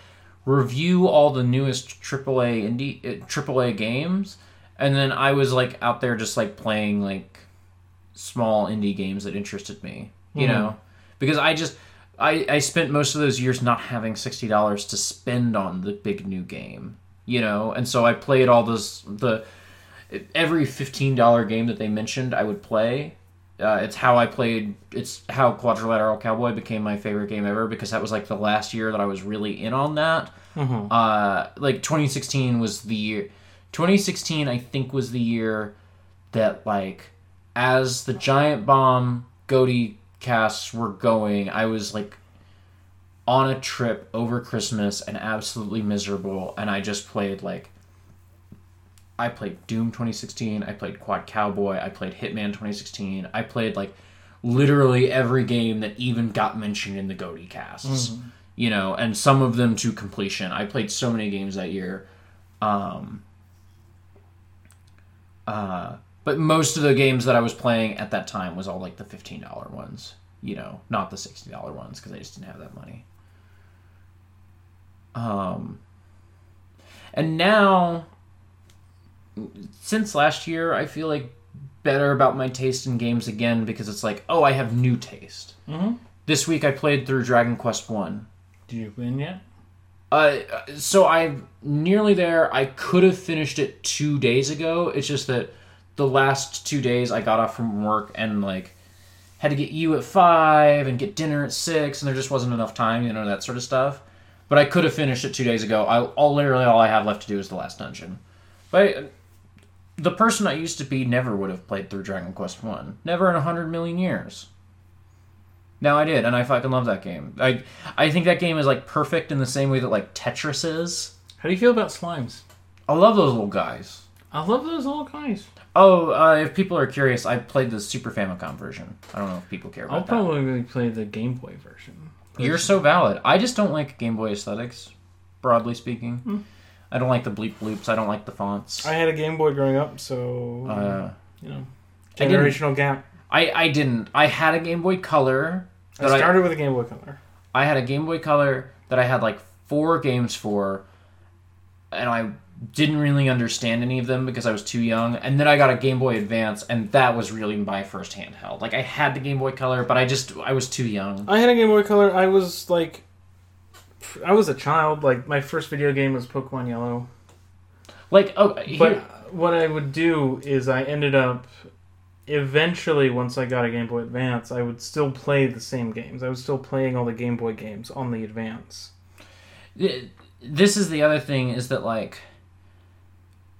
S2: review all the newest AAA indie uh, AAA games, and then I was like out there just like playing like small indie games that interested me, you
S1: Mhm.
S2: know, because I just. I, I spent most of those years not having sixty dollars to spend on the big new game, you know, and so I played all those the every fifteen dollar game that they mentioned I would play. Uh, it's how I played. It's how Quadrilateral Cowboy became my favorite game ever because that was like the last year that I was really in on that.
S1: Mhm.
S2: Uh, like 2016 was the year. 2016 I think was the year that like as the Giant Bomb GOTY casts were going, I was like on a trip over Christmas and absolutely miserable, and I just played like I played Doom 2016, I played Quad Cowboy, I played Hitman 2016, I played like literally every game that even got mentioned in the GOTY casts. You know, and some of them to completion. I played so many games that year. Um uh but most of the games that I was playing at that time was all like the $15 ones, you know, not the $60 ones because I just didn't have that money. Um and now since last year, I feel like better about my taste in games again because it's like, oh, I have new taste.
S1: Mm-hmm.
S2: This week I played through Dragon Quest One.
S1: Did you win yet?
S2: Uh, so I'm nearly there. I could have finished it two days ago. It's just that the last two days I got off from work and like had to get you at five and get dinner at six, and there just wasn't enough time, you know, that sort of stuff. But I could have finished it two days ago. I all literally all I have left to do is the last dungeon. But I, the person I used to be never would have played through Dragon Quest One. Never in a hundred million years. Now I did, and I fucking love that game. I I think that game is like perfect in the same way that like Tetris is.
S1: How do you feel about slimes?
S2: I love those little guys.
S1: I love those little guys.
S2: Oh, uh, if people are curious, I played the Super Famicom version. I don't know if people care about that.
S1: I'll
S2: about that.
S1: probably play the Game Boy version.
S2: You're so valid. I just don't like Game Boy aesthetics, broadly speaking. I don't like the bleep bloops. I don't like the fonts.
S1: I had a Game Boy growing up, so
S2: uh,
S1: you know,
S2: I
S1: generational gap.
S2: I I didn't. I had a Game Boy Color.
S1: I
S2: that I,
S1: started with a Game Boy Color.
S2: I had a Game Boy Color that I had like four games for, and I didn't really understand any of them because I was too young. And then I got a Game Boy Advance, and that was really my first handheld. Like I had the Game Boy Color, but I just I was too young.
S1: I had a Game Boy Color. I was like I was a child. Like my first video game was Pokemon Yellow.
S2: Like, oh, here,
S1: But what I would do is I ended up eventually once I got a Game Boy Advance, I would still play the same games. I was still playing all the Game Boy games on the Advance.
S2: this is the other thing is that like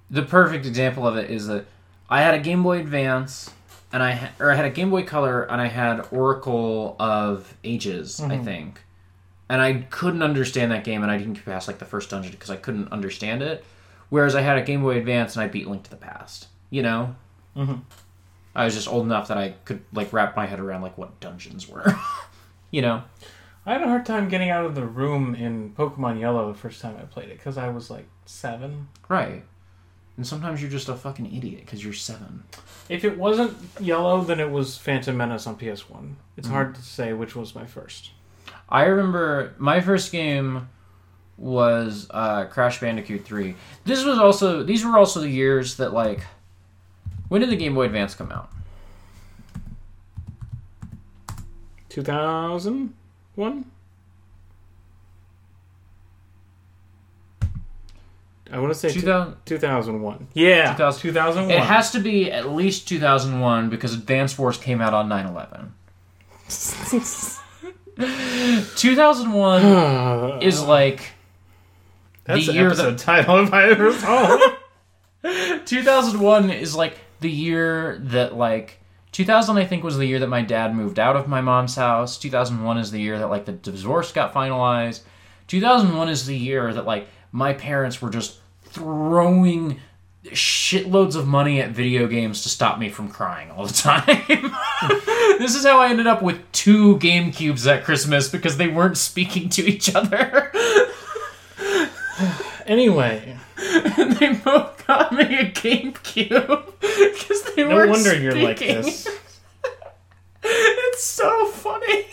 S2: the perfect example of it is that I had a Game Boy Advance and I ha- or I had a Game Boy Color and I had Oracle of Ages, I think. And I couldn't understand that game and I didn't get past like the first dungeon because I couldn't understand it. Whereas I had a Game Boy Advance and I beat Link to the Past. You know?
S1: Mhm.
S2: I was just old enough that I could like wrap my head around like what dungeons were. (laughs) you know?
S1: I had a hard time getting out of the room in Pokemon Yellow the first time I played it because I was like seven.
S2: Right. And sometimes you're just a fucking idiot because you're seven.
S1: If it wasn't Yellow, then it was Phantom Menace on PS1. It's hard to say which was my first.
S2: I remember my first game was uh, Crash Bandicoot 3. This was also these were also the years that like when did the Game Boy Advance come out?
S1: 2001? I want to say
S2: 2000
S1: 2001. Yeah,
S2: 2000
S1: 2001.
S2: It has to be at least 2001 because Advance Wars came out on 9/11. (laughs) 2001 (sighs) is like
S1: That's
S2: the
S1: the
S2: year
S1: episode title if I ever saw (laughs)
S2: 2001 is like the year that like 2000 I think was the year that my dad moved out of my mom's house. 2001 is the year that like the divorce got finalized. 2001 is the year that like my parents were just throwing shitloads of money at video games to stop me from crying all the time. (laughs) this is how I ended up with two Game Cubes at Christmas because they weren't speaking to each other. (laughs)
S1: anyway,
S2: they both got me a GameCube because they
S1: no
S2: weren't
S1: wonder you're like this. (laughs)
S2: it's so funny.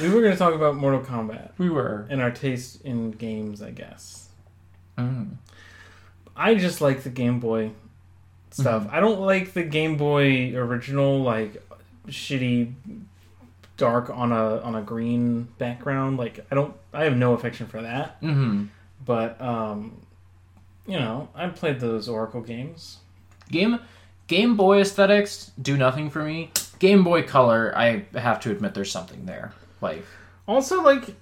S1: We were going to talk about Mortal Kombat
S2: We were.
S1: and our taste in games, I guess.
S2: Mm.
S1: I just like the Game Boy stuff.
S2: Mm-hmm.
S1: I don't like the Game Boy original, like shitty dark on a on a green background. Like I don't, I have no affection for that.
S2: hmm
S1: But um, you know, I played those Oracle games.
S2: Game Game Boy aesthetics do nothing for me. Game Boy Color, I have to admit, there's something there. Like,
S1: Also, like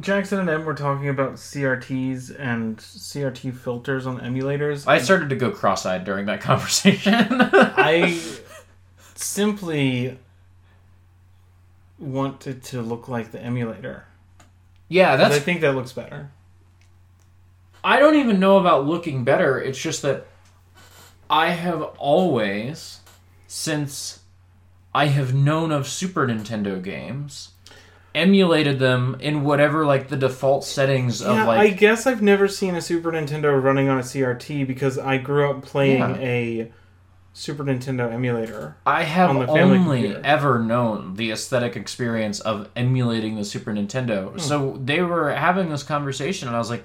S1: Jackson and Em were talking about CRTs and CRT filters on emulators.
S2: I started to go cross-eyed during that (laughs) conversation. (laughs)
S1: I simply want it to look like the emulator.
S2: Yeah, that's
S1: I think that looks better.
S2: I don't even know about looking better. It's just that I have always, since I have known of Super Nintendo games, emulated them in whatever like the default settings of
S1: yeah,
S2: like
S1: I guess I've never seen a Super Nintendo running on a CRT because I grew up playing
S2: Yeah.
S1: a Super Nintendo emulator.
S2: I have
S1: on
S2: only
S1: computer.
S2: ever known the aesthetic experience of emulating the Super Nintendo.
S1: Hmm.
S2: So they were having this conversation, and I was like,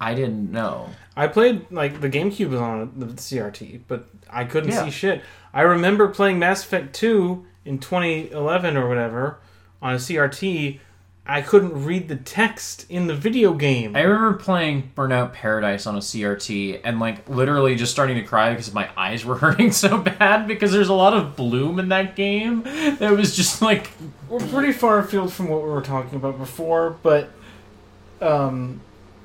S2: I didn't know.
S1: I played like the GameCube was on the CRT, but I couldn't
S2: Yeah.
S1: see shit. I remember playing Mass Effect 2 in 2011 or whatever on a CRT. I couldn't read the text in the video game.
S2: I remember playing Burnout Paradise on a CRT and like literally just starting to cry because my eyes were (laughs) hurting so bad because there's a lot of bloom in that game. That was just like
S1: We're pretty far afield from what we were talking about before, but um,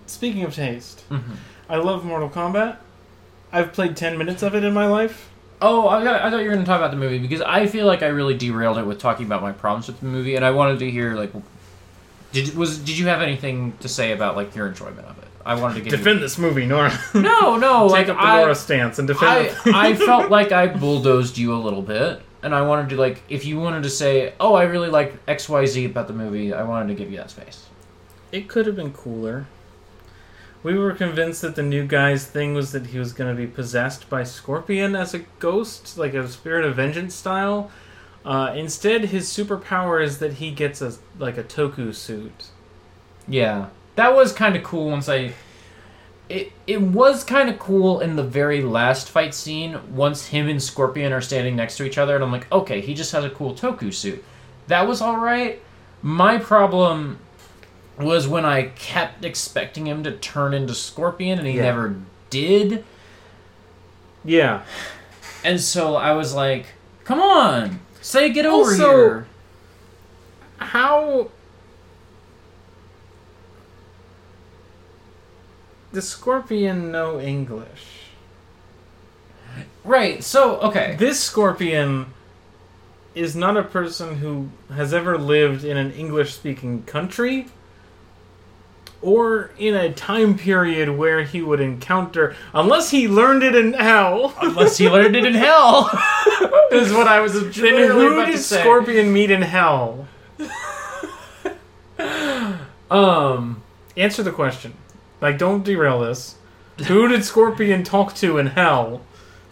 S1: speaking of taste,
S2: Mm-hmm.
S1: I love Mortal Kombat. I've played 10 minutes of it in my life.
S2: Oh, I, thought- I thought you were going to talk about the movie because I feel like I really derailed it with talking about my problems with the movie, and I wanted to hear like, did was did you have anything to say about like your enjoyment of it? I wanted to get
S1: Defend this movie, Nora. (laughs)
S2: no, no, (laughs)
S1: Take
S2: like
S1: up the
S2: I,
S1: Nora stance and defend
S2: I,
S1: it.
S2: I felt like I (laughs) bulldozed you a little bit, and I wanted to like if you wanted to say, oh, I really like X Y Z about the movie, I wanted to give you that space.
S1: It could have been cooler. We were convinced that the new guy's thing was that he was going to be possessed by Scorpion as a ghost, like a spirit of vengeance style. Uh, instead, his superpower is that he gets a like a Toku suit.
S2: Yeah, that was kind of cool. Once I, it it was kind of cool in the very last fight scene. Once him and Scorpion are standing next to each other, and I'm like, okay, he just has a cool Toku suit. That was all right. My problem was when I kept expecting him to turn into Scorpion and he
S1: Yeah.
S2: never did.
S1: Yeah.
S2: And so I was like, come on, say get over
S1: Also-
S2: here.
S1: How the scorpion know English?
S2: Right, so, okay.
S1: This scorpion is not a person who has ever lived in an English speaking country or in a time period where he would encounter unless he learned it in hell.
S2: Unless he learned it in (laughs) hell, is what I was
S1: then who
S2: about
S1: did
S2: to say.
S1: Scorpion meet in hell?
S2: Um,
S1: Answer the question. Like, don't derail this. Who did Scorpion talk to in hell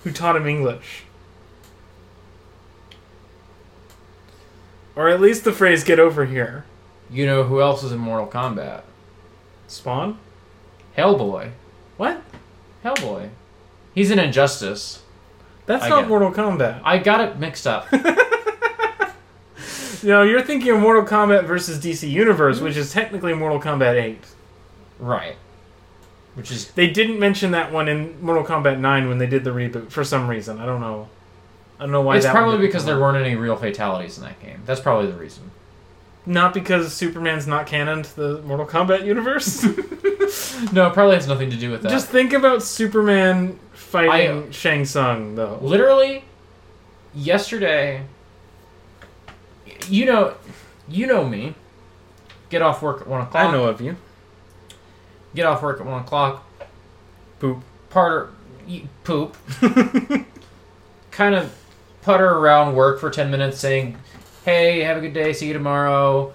S1: who taught him English? Or at least the phrase get over here.
S2: you know who else is in Mortal Kombat?
S1: Spawn?
S2: Hellboy.
S1: What?
S2: Hellboy. He's in Injustice.
S1: That's
S2: I
S1: not
S2: get-
S1: Mortal Kombat.
S2: I got it mixed up. (laughs)
S1: No, you're thinking of Mortal Kombat versus DC Universe, which is technically Mortal Kombat 8.
S2: right. Which is
S1: They didn't mention that one in Mortal Kombat 9 when they did the reboot for some reason. I don't know. I don't know why
S2: it's
S1: that one
S2: probably
S1: didn't
S2: because
S1: come
S2: there
S1: up.
S2: weren't any real fatalities in that game. That's probably the reason.
S1: Not because Superman's not canon to the Mortal Kombat universe. (laughs) (laughs)
S2: No, it probably has nothing to do with that.
S1: Just think about Superman fighting
S2: I-
S1: Shang Tsung, though.
S2: literally yesterday you know you know me get off work at one o'clock
S1: I know of you.
S2: get off work at one o'clock
S1: Poop.
S2: part eat poop (laughs) kind of putter around work for 10 minutes saying hey have a good day see you tomorrow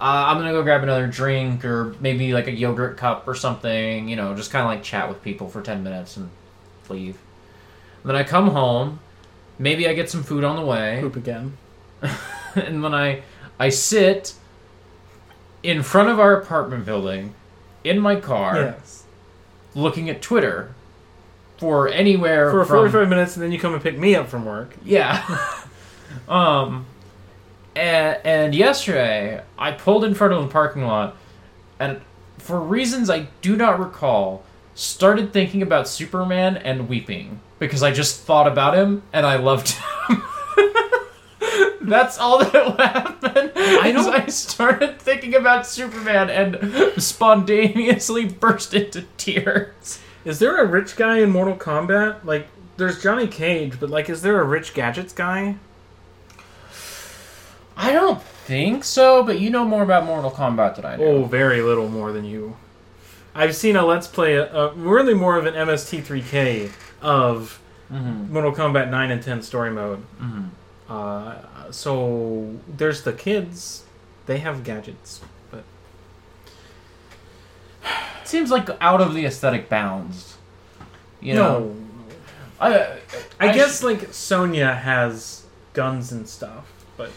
S2: uh, i'm gonna go grab another drink or maybe like a yogurt cup or something you know just kind of like chat with people for 10 minutes and leave and then i come home maybe i get some food on the way
S1: Poop again. (laughs)
S2: and then I I sit in front of our apartment building in my car
S1: Yes.
S2: looking at Twitter for anywhere
S1: For
S2: from
S1: 45 minutes, and then you come and pick me up from work.
S2: yeah (laughs) um and, and yesterday I pulled in front of the parking lot and for reasons I do not recall started thinking about Superman and weeping because I just thought about him and I loved (laughs) him. That's all that (laughs) happened. I
S1: don't-
S2: I started thinking about Superman and spontaneously (laughs) burst into tears.
S1: Is there a rich guy in Mortal Kombat? Like, there's Johnny Cage, but, like, is there a rich gadgets guy?
S2: I don't think so, but you know more about Mortal Kombat than I do.
S1: Oh, very little more than you. I've seen a Let's Play, uh, really more of an MST3K of
S2: Mm-hmm.
S1: Mortal Kombat 9 and 10 story mode.
S2: Mm-hmm.
S1: Uh, so there's the kids. They have gadgets, but (sighs) It
S2: Seems like out of the aesthetic bounds. You know,
S1: no.
S2: I,
S1: I,
S2: I
S1: guess like Sonya has guns and stuff, but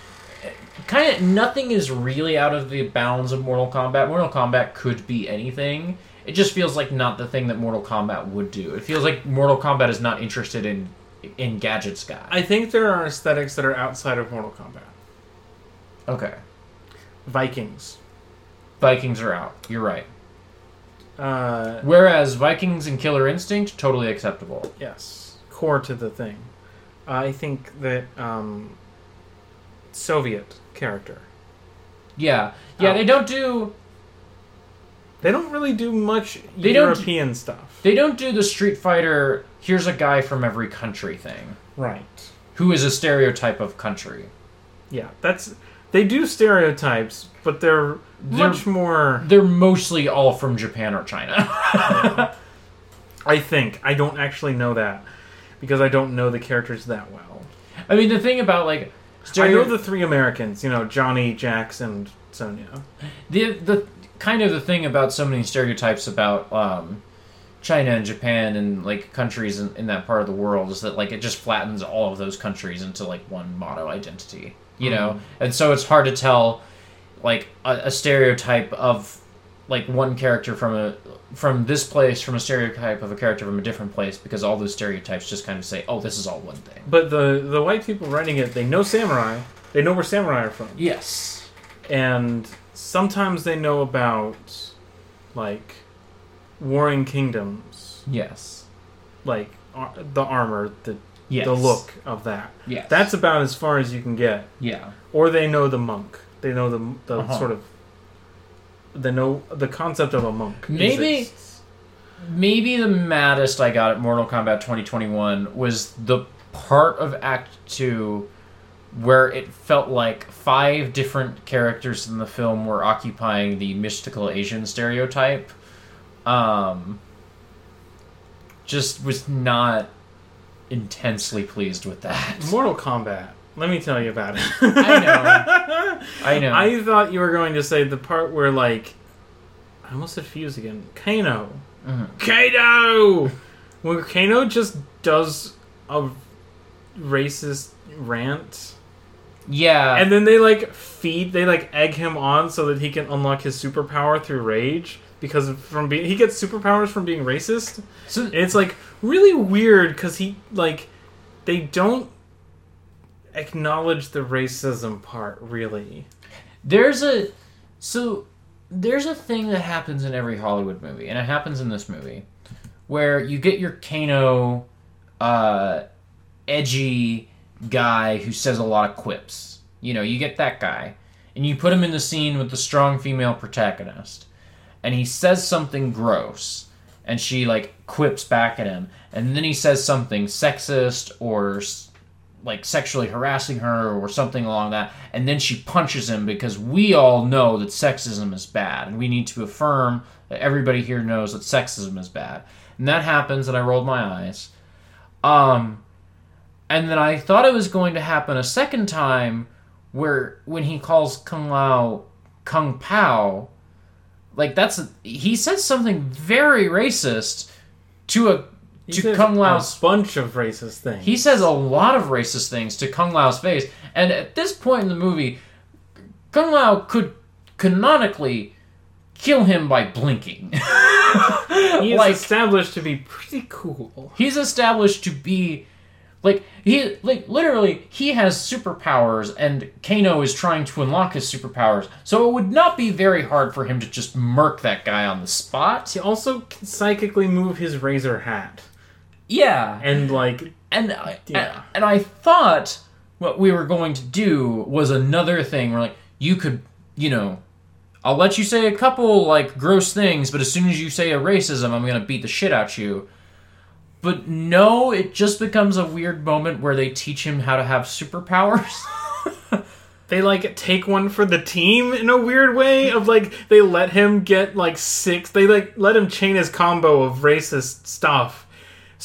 S2: kind of nothing is really out of the bounds of Mortal Kombat. Mortal Kombat could be anything. It just feels like not the thing that Mortal Kombat would do. It feels like Mortal Kombat is not interested in in gadgets guy.
S1: I think there are aesthetics that are outside of Mortal Kombat.
S2: okay,
S1: Vikings.
S2: Vikings are out. You're right.
S1: Uh,
S2: Whereas Vikings and Killer Instinct totally acceptable.
S1: yes, core to the thing. I think that um, Soviet character.
S2: Yeah, yeah.
S1: Oh.
S2: They don't do
S1: They don't really do much
S2: They don't-
S1: European stuff.
S2: they don't do the Street Fighter. Here's a guy from every country thing
S1: right.
S2: who is a stereotype of country.
S1: Yeah, that's they do stereotypes, but they're,
S2: They're-
S1: much more.
S2: They're mostly all from Japan or China. (laughs) (laughs)
S1: I think I don't actually know that because I don't know the characters that well.
S2: I mean, the thing about like
S1: I know the three Americans. You know, Johnny, Jax, and Sonya.
S2: the the kind of the thing about so many stereotypes about um, China and Japan and like countries in, in that part of the world is that like it just flattens all of those countries into like one motto identity, you know, and so it's hard to tell like a, a stereotype of like one character from a from this place from a stereotype of a character from a different place because all those stereotypes just kind of say oh this is all one thing
S1: But the the white people writing it, they know samurai. They know where samurai are from,
S2: yes
S1: and sometimes they know about like warring kingdoms,
S2: Yes.
S1: like ar- the armor, the
S2: Yes.
S1: the look of that.
S2: Yes.
S1: That's about as far as you can get.
S2: yeah.
S1: Or they know the monk. They know the the
S2: Uh-huh.
S1: sort of they no the concept of a monk.
S2: Maybe-
S1: exists.
S2: Maybe the maddest I got at Mortal Kombat 2021 was the part of Act 2 where it felt like five different characters in the film were occupying the mystical Asian stereotype. Um, just was not intensely pleased with that.
S1: Mortal Kombat. Let me tell you about it.
S2: I know. (laughs) I know.
S1: I thought you were going to say the part where like I almost said fuse again. Kano.
S2: Mhm.
S1: Kano. Where Kano just does a racist rant,
S2: yeah.
S1: and then they like feed, they like egg him on so that he can unlock his superpower through rage because from being he gets superpowers from being racist.
S2: so,
S1: And it's like really weird because he like they don't acknowledge the racism part really.
S2: There's a so there's a thing that happens in every Hollywood movie, and it happens in this movie, where you get your Kano, uh, edgy guy who says a lot of quips. You know, you get that guy, and you put him in the scene with the strong female protagonist, and he says something gross, and she like quips back at him, and then he says something sexist or like sexually harassing her or something along that and then she punches him because we all know that sexism is bad and we need to affirm that everybody here knows that sexism is bad. And that happens and i rolled my eyes. Um and then i thought it was going to happen a second time where when he calls kung lao kung pao like that's he says something very racist to a
S1: He
S2: to
S1: says
S2: kung
S1: a
S2: lao's
S1: bunch of racist things.
S2: he says a lot of racist things to Kung Lao's face, and at this point in the movie, Kung Lao could canonically kill him by blinking. (laughs)
S1: He is
S2: like
S1: established to be pretty cool.
S2: he's established to be like he like literally he has superpowers and Kano is trying to unlock his superpowers. So it would not be very hard for him to just murk that guy on the spot.
S1: He also can psychically move his razor hat.
S2: Yeah.
S1: And like
S2: and I,
S1: Yeah.
S2: and I thought what we were going to do was another thing where like you could you know I'll let you say a couple like gross things, but as soon as you say a racism, I'm gonna beat the shit out you. But no, it just becomes a weird moment where they teach him how to have superpowers. (laughs)
S1: they like take one for the team in a weird way of like they let him get like six they like let him chain his combo of racist stuff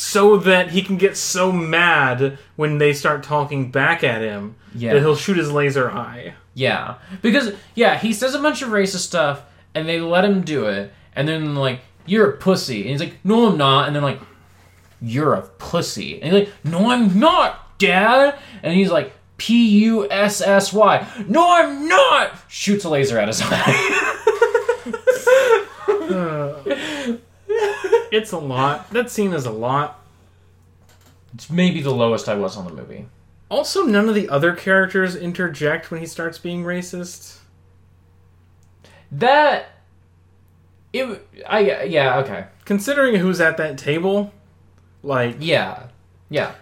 S1: so that he can get so mad when they start talking back at him
S2: Yeah.
S1: that he'll shoot his laser eye.
S2: Yeah, because yeah, he says a bunch of racist stuff, and they let him do it, and then like you're a pussy, and he's like, no, I'm not, and then like you're a pussy, and he's like, no, I'm not, Dad, and he's like. P U S S Y. No, I'm not. Shoots a laser at his (laughs) eye. (laughs) (laughs)
S1: It's a lot. That scene is a lot.
S2: it's maybe the lowest I was on the movie.
S1: Also, none of the other characters interject when he starts being racist.
S2: That it. I yeah okay
S1: Considering who's at that table, like
S2: yeah yeah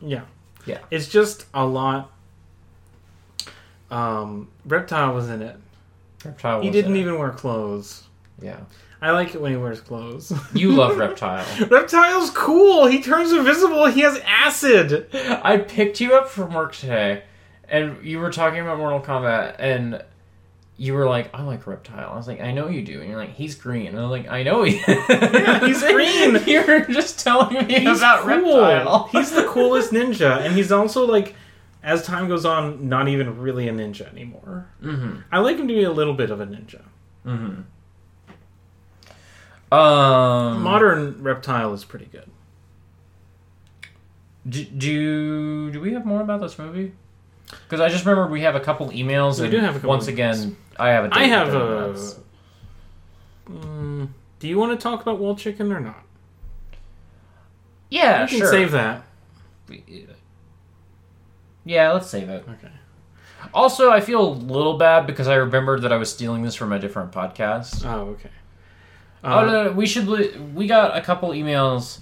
S1: Yeah.
S2: Yeah.
S1: It's just a lot. Um, Reptile was in it.
S2: reptile.
S1: He
S2: was
S1: didn't
S2: in it.
S1: even wear clothes.
S2: Yeah,
S1: I like it when he wears clothes. (laughs)
S2: you love reptile.
S1: Reptile's cool. He turns invisible. He has acid.
S2: I picked you up from work today, and you were talking about Mortal Kombat, and you were like, "I like Reptile." I was like, "I know you do," and you're like, "He's green," and I was like, "I know he." Yeah,
S1: he's (laughs) green.
S2: You're just telling me
S1: He's
S2: about
S1: cool.
S2: Reptile. (laughs)
S1: He's the coolest ninja, and he's also like, as time goes on, not even really a ninja anymore.
S2: mm-hmm.
S1: I like him to be a little bit of a ninja.
S2: Mm-hmm. Um,
S1: Modern Reptile is pretty good.
S2: Do, do do we have more about this movie? Because I just remembered we have a couple emails.
S1: We
S2: and
S1: do have a couple
S2: Once
S1: emails.
S2: again, I have a.
S1: I have a. Mm, do you want to talk about Wall Chicken or not?
S2: Yeah,
S1: we can
S2: sure.
S1: save that.
S2: Yeah, let's save it.
S1: Okay.
S2: Also, I feel a little bad because I remembered that I was stealing this from a different podcast.
S1: Oh, okay.
S2: Oh no, no, we should. li- We got a couple emails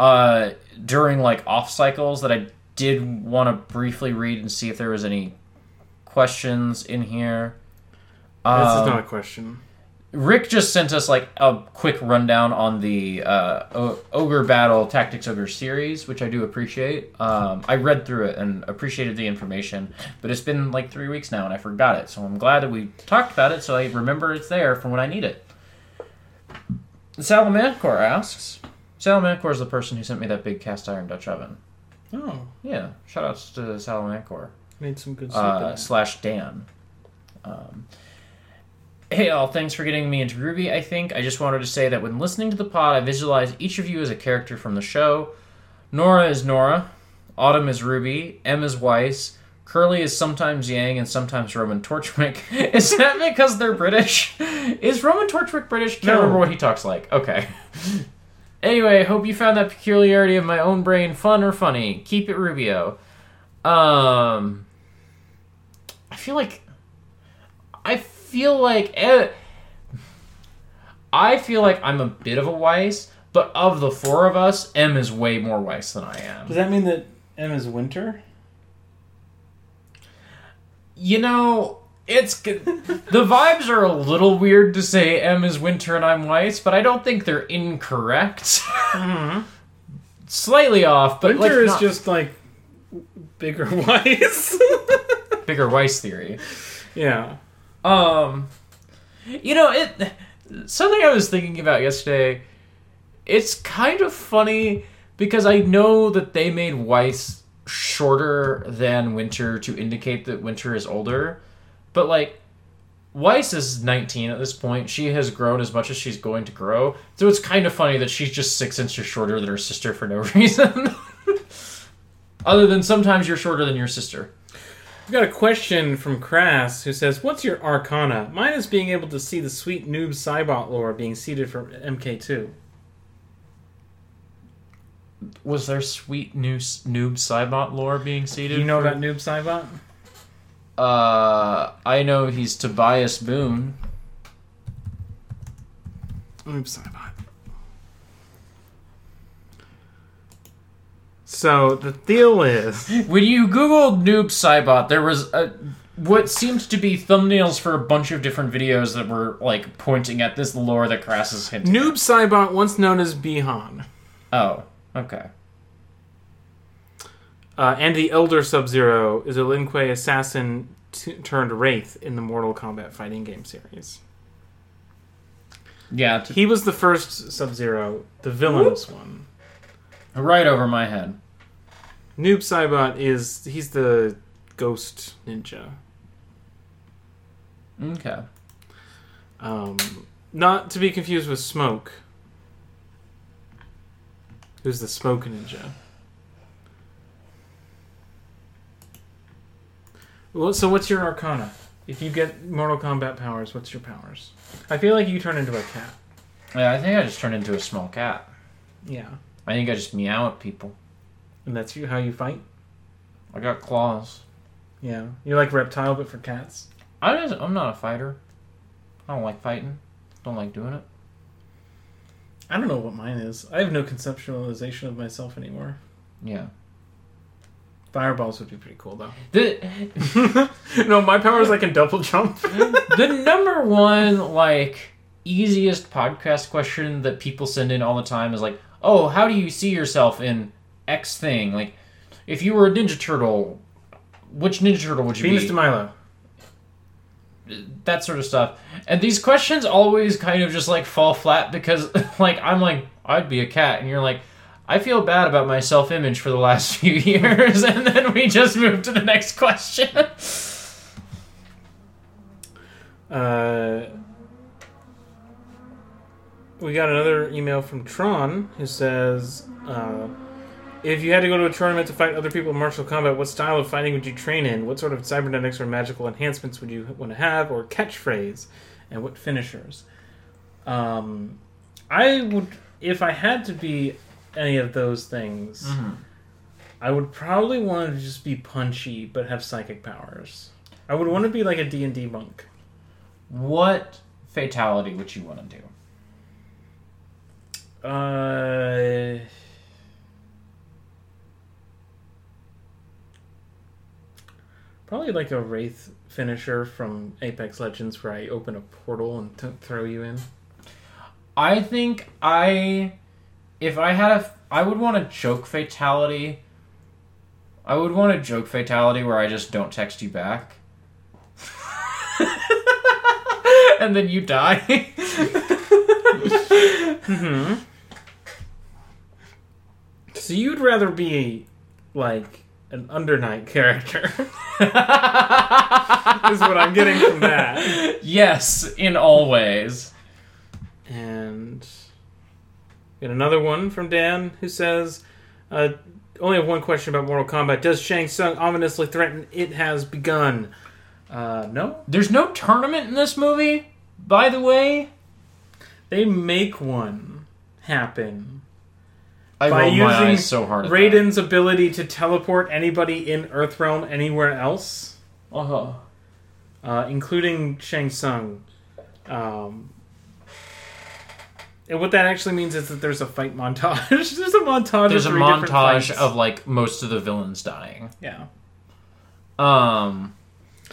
S2: uh, during like off cycles that I did want to briefly read and see if there was any questions in here.
S1: This is
S2: Um,
S1: not a question.
S2: Rick just sent us like a quick rundown on the uh, o- Ogre Battle Tactics Ogre series, which I do appreciate. Um, I read through it and appreciated the information, but it's been like three weeks now and I forgot it. So I'm glad that we talked about it, so I remember it's there from when I need it. Salamancor asks. Salamancor is the person who sent me that big cast iron Dutch oven.
S1: Oh,
S2: Yeah, shout outs to Salamancor
S1: made some good soup.
S2: uh, slash Dan. Um, hey all, thanks for getting me into RWBY. I think I just wanted to say that when listening to the pod, I visualize each of you as a character from the show. Nora is Nora, Autumn is Ruby, Em is Weiss, Curly is sometimes Yang and sometimes Roman Torchwick. (laughs) is that because they're British? Is Roman Torchwick British? Can't
S1: No.
S2: remember what he talks like. Okay. (laughs) Anyway, hope you found that peculiarity of my own brain fun or funny. Keep it Rubio. Um, I feel like I feel like eh, I feel like I'm a bit of a Weiss, but of the four of us, Em is way more Weiss than I am.
S1: Does that mean that Em is winter?
S2: You know, it's the vibes are a little weird to say Em is Winter and I'm Weiss, but I don't think they're incorrect. Slightly off, but
S1: Winter
S2: like
S1: is
S2: not-
S1: just like bigger (laughs) Weiss.
S2: bigger Weiss theory.
S1: yeah.
S2: Um, you know, it something I was thinking about yesterday. It's kind of funny because I know that they made Weiss shorter than Winter to indicate that Winter is older, but like Weiss is 19 at this point. She has grown as much as she's going to grow, so it's kind of funny that she's just six inches shorter than her sister for no (laughs) reason. Other than sometimes you're shorter than your sister.
S1: We've got a question from Crass who says, What's your arcana? Mine is being able to see the sweet noob Saibot lore being seeded from MK2.
S2: Was there sweet new noob Saibot lore being seeded?
S1: you know
S2: for-
S1: about noob Saibot?
S2: Uh, I know he's Tobias Boon.
S1: Noob Saibot. So the deal is. (laughs)
S2: When you googled noob Saibot, there was a what seemed to be thumbnails for a bunch of different videos that were like pointing at this lore that Crass is hinting.
S1: Noob Saibot, once known as Bi-Han,
S2: Oh, okay.
S1: uh, and the Elder Sub Zero is a Lin Kuei assassin t- turned Wraith in the Mortal Kombat fighting game series.
S2: Yeah,
S1: He was the first Sub Zero, the villainous one.
S2: right over my head.
S1: Noob Saibot is he's the ghost ninja.
S2: Okay.
S1: Um, not to be confused with Smoke, who's the Smoke ninja. Well, so what's your Arcana? If you get Mortal Kombat powers, what's your powers? I feel like you turn into a cat.
S2: Yeah, I think I just turned into a small cat.
S1: Yeah,
S2: I think I just meow at people.
S1: and that's you how you fight.
S2: I got claws.
S1: Yeah, you're like reptile, but for cats.
S2: I just, I'm not a fighter. I don't like fighting. Don't like doing it.
S1: I don't know what mine is. I have no conceptualization of myself anymore.
S2: Yeah.
S1: Fireballs would be pretty cool though.
S2: The (laughs) (laughs)
S1: no, my power is like a double jump. (laughs)
S2: the number one like easiest podcast question that people send in all the time is like, "Oh, how do you see yourself in X thing?" Like, if you were a Ninja Turtle, which Ninja Turtle would you
S1: Venus
S2: be?
S1: de Milo.
S2: That sort of stuff. And these questions always kind of just like fall flat because (laughs) like I'm like I'd be a cat and you're like I feel bad about my self-image for the last (laughs) few years (laughs) and then we just move to the next question.
S1: Uh, we got another email from Tron who says, uh, "If you had to go to a tournament to fight other people in martial combat, what style of fighting would you train in? What sort of cybernetics or magical enhancements would you want to have, or catchphrase, and what finishers?" Um, I would, if I had to be any of those things, I would probably want to just be punchy but have psychic powers. I would want to be like a D and D monk.
S2: What fatality would you want to do?
S1: Uh, probably like a wraith finisher from Apex Legends, where I open a portal and t- throw you in.
S2: I think I, if I had a, I would want a joke fatality. I would want a joke fatality where I just don't text you back. (laughs) and then you die. (laughs) Mm-hmm.
S1: So you'd rather be like an undernight character, (laughs) is what I'm getting from that.
S2: yes, in all ways.
S1: And got another one from Dan who says, uh, "Only have one question about Mortal Kombat. Does Shang Tsung ominously threaten it has begun?" Uh, no.
S2: There's no tournament in this movie, by the way.
S1: They make one happen
S2: I
S1: by
S2: rolled my
S1: using
S2: eyes so hard. at that.
S1: Raiden's ability to teleport anybody in Earthrealm anywhere else,
S2: Uh-huh.
S1: uh, including Shang Tsung. Um, and what that actually means is that there's a fight montage. (laughs) there's a montage.
S2: There's a
S1: of three different
S2: montage of like most of the villains dying.
S1: yeah.
S2: Um,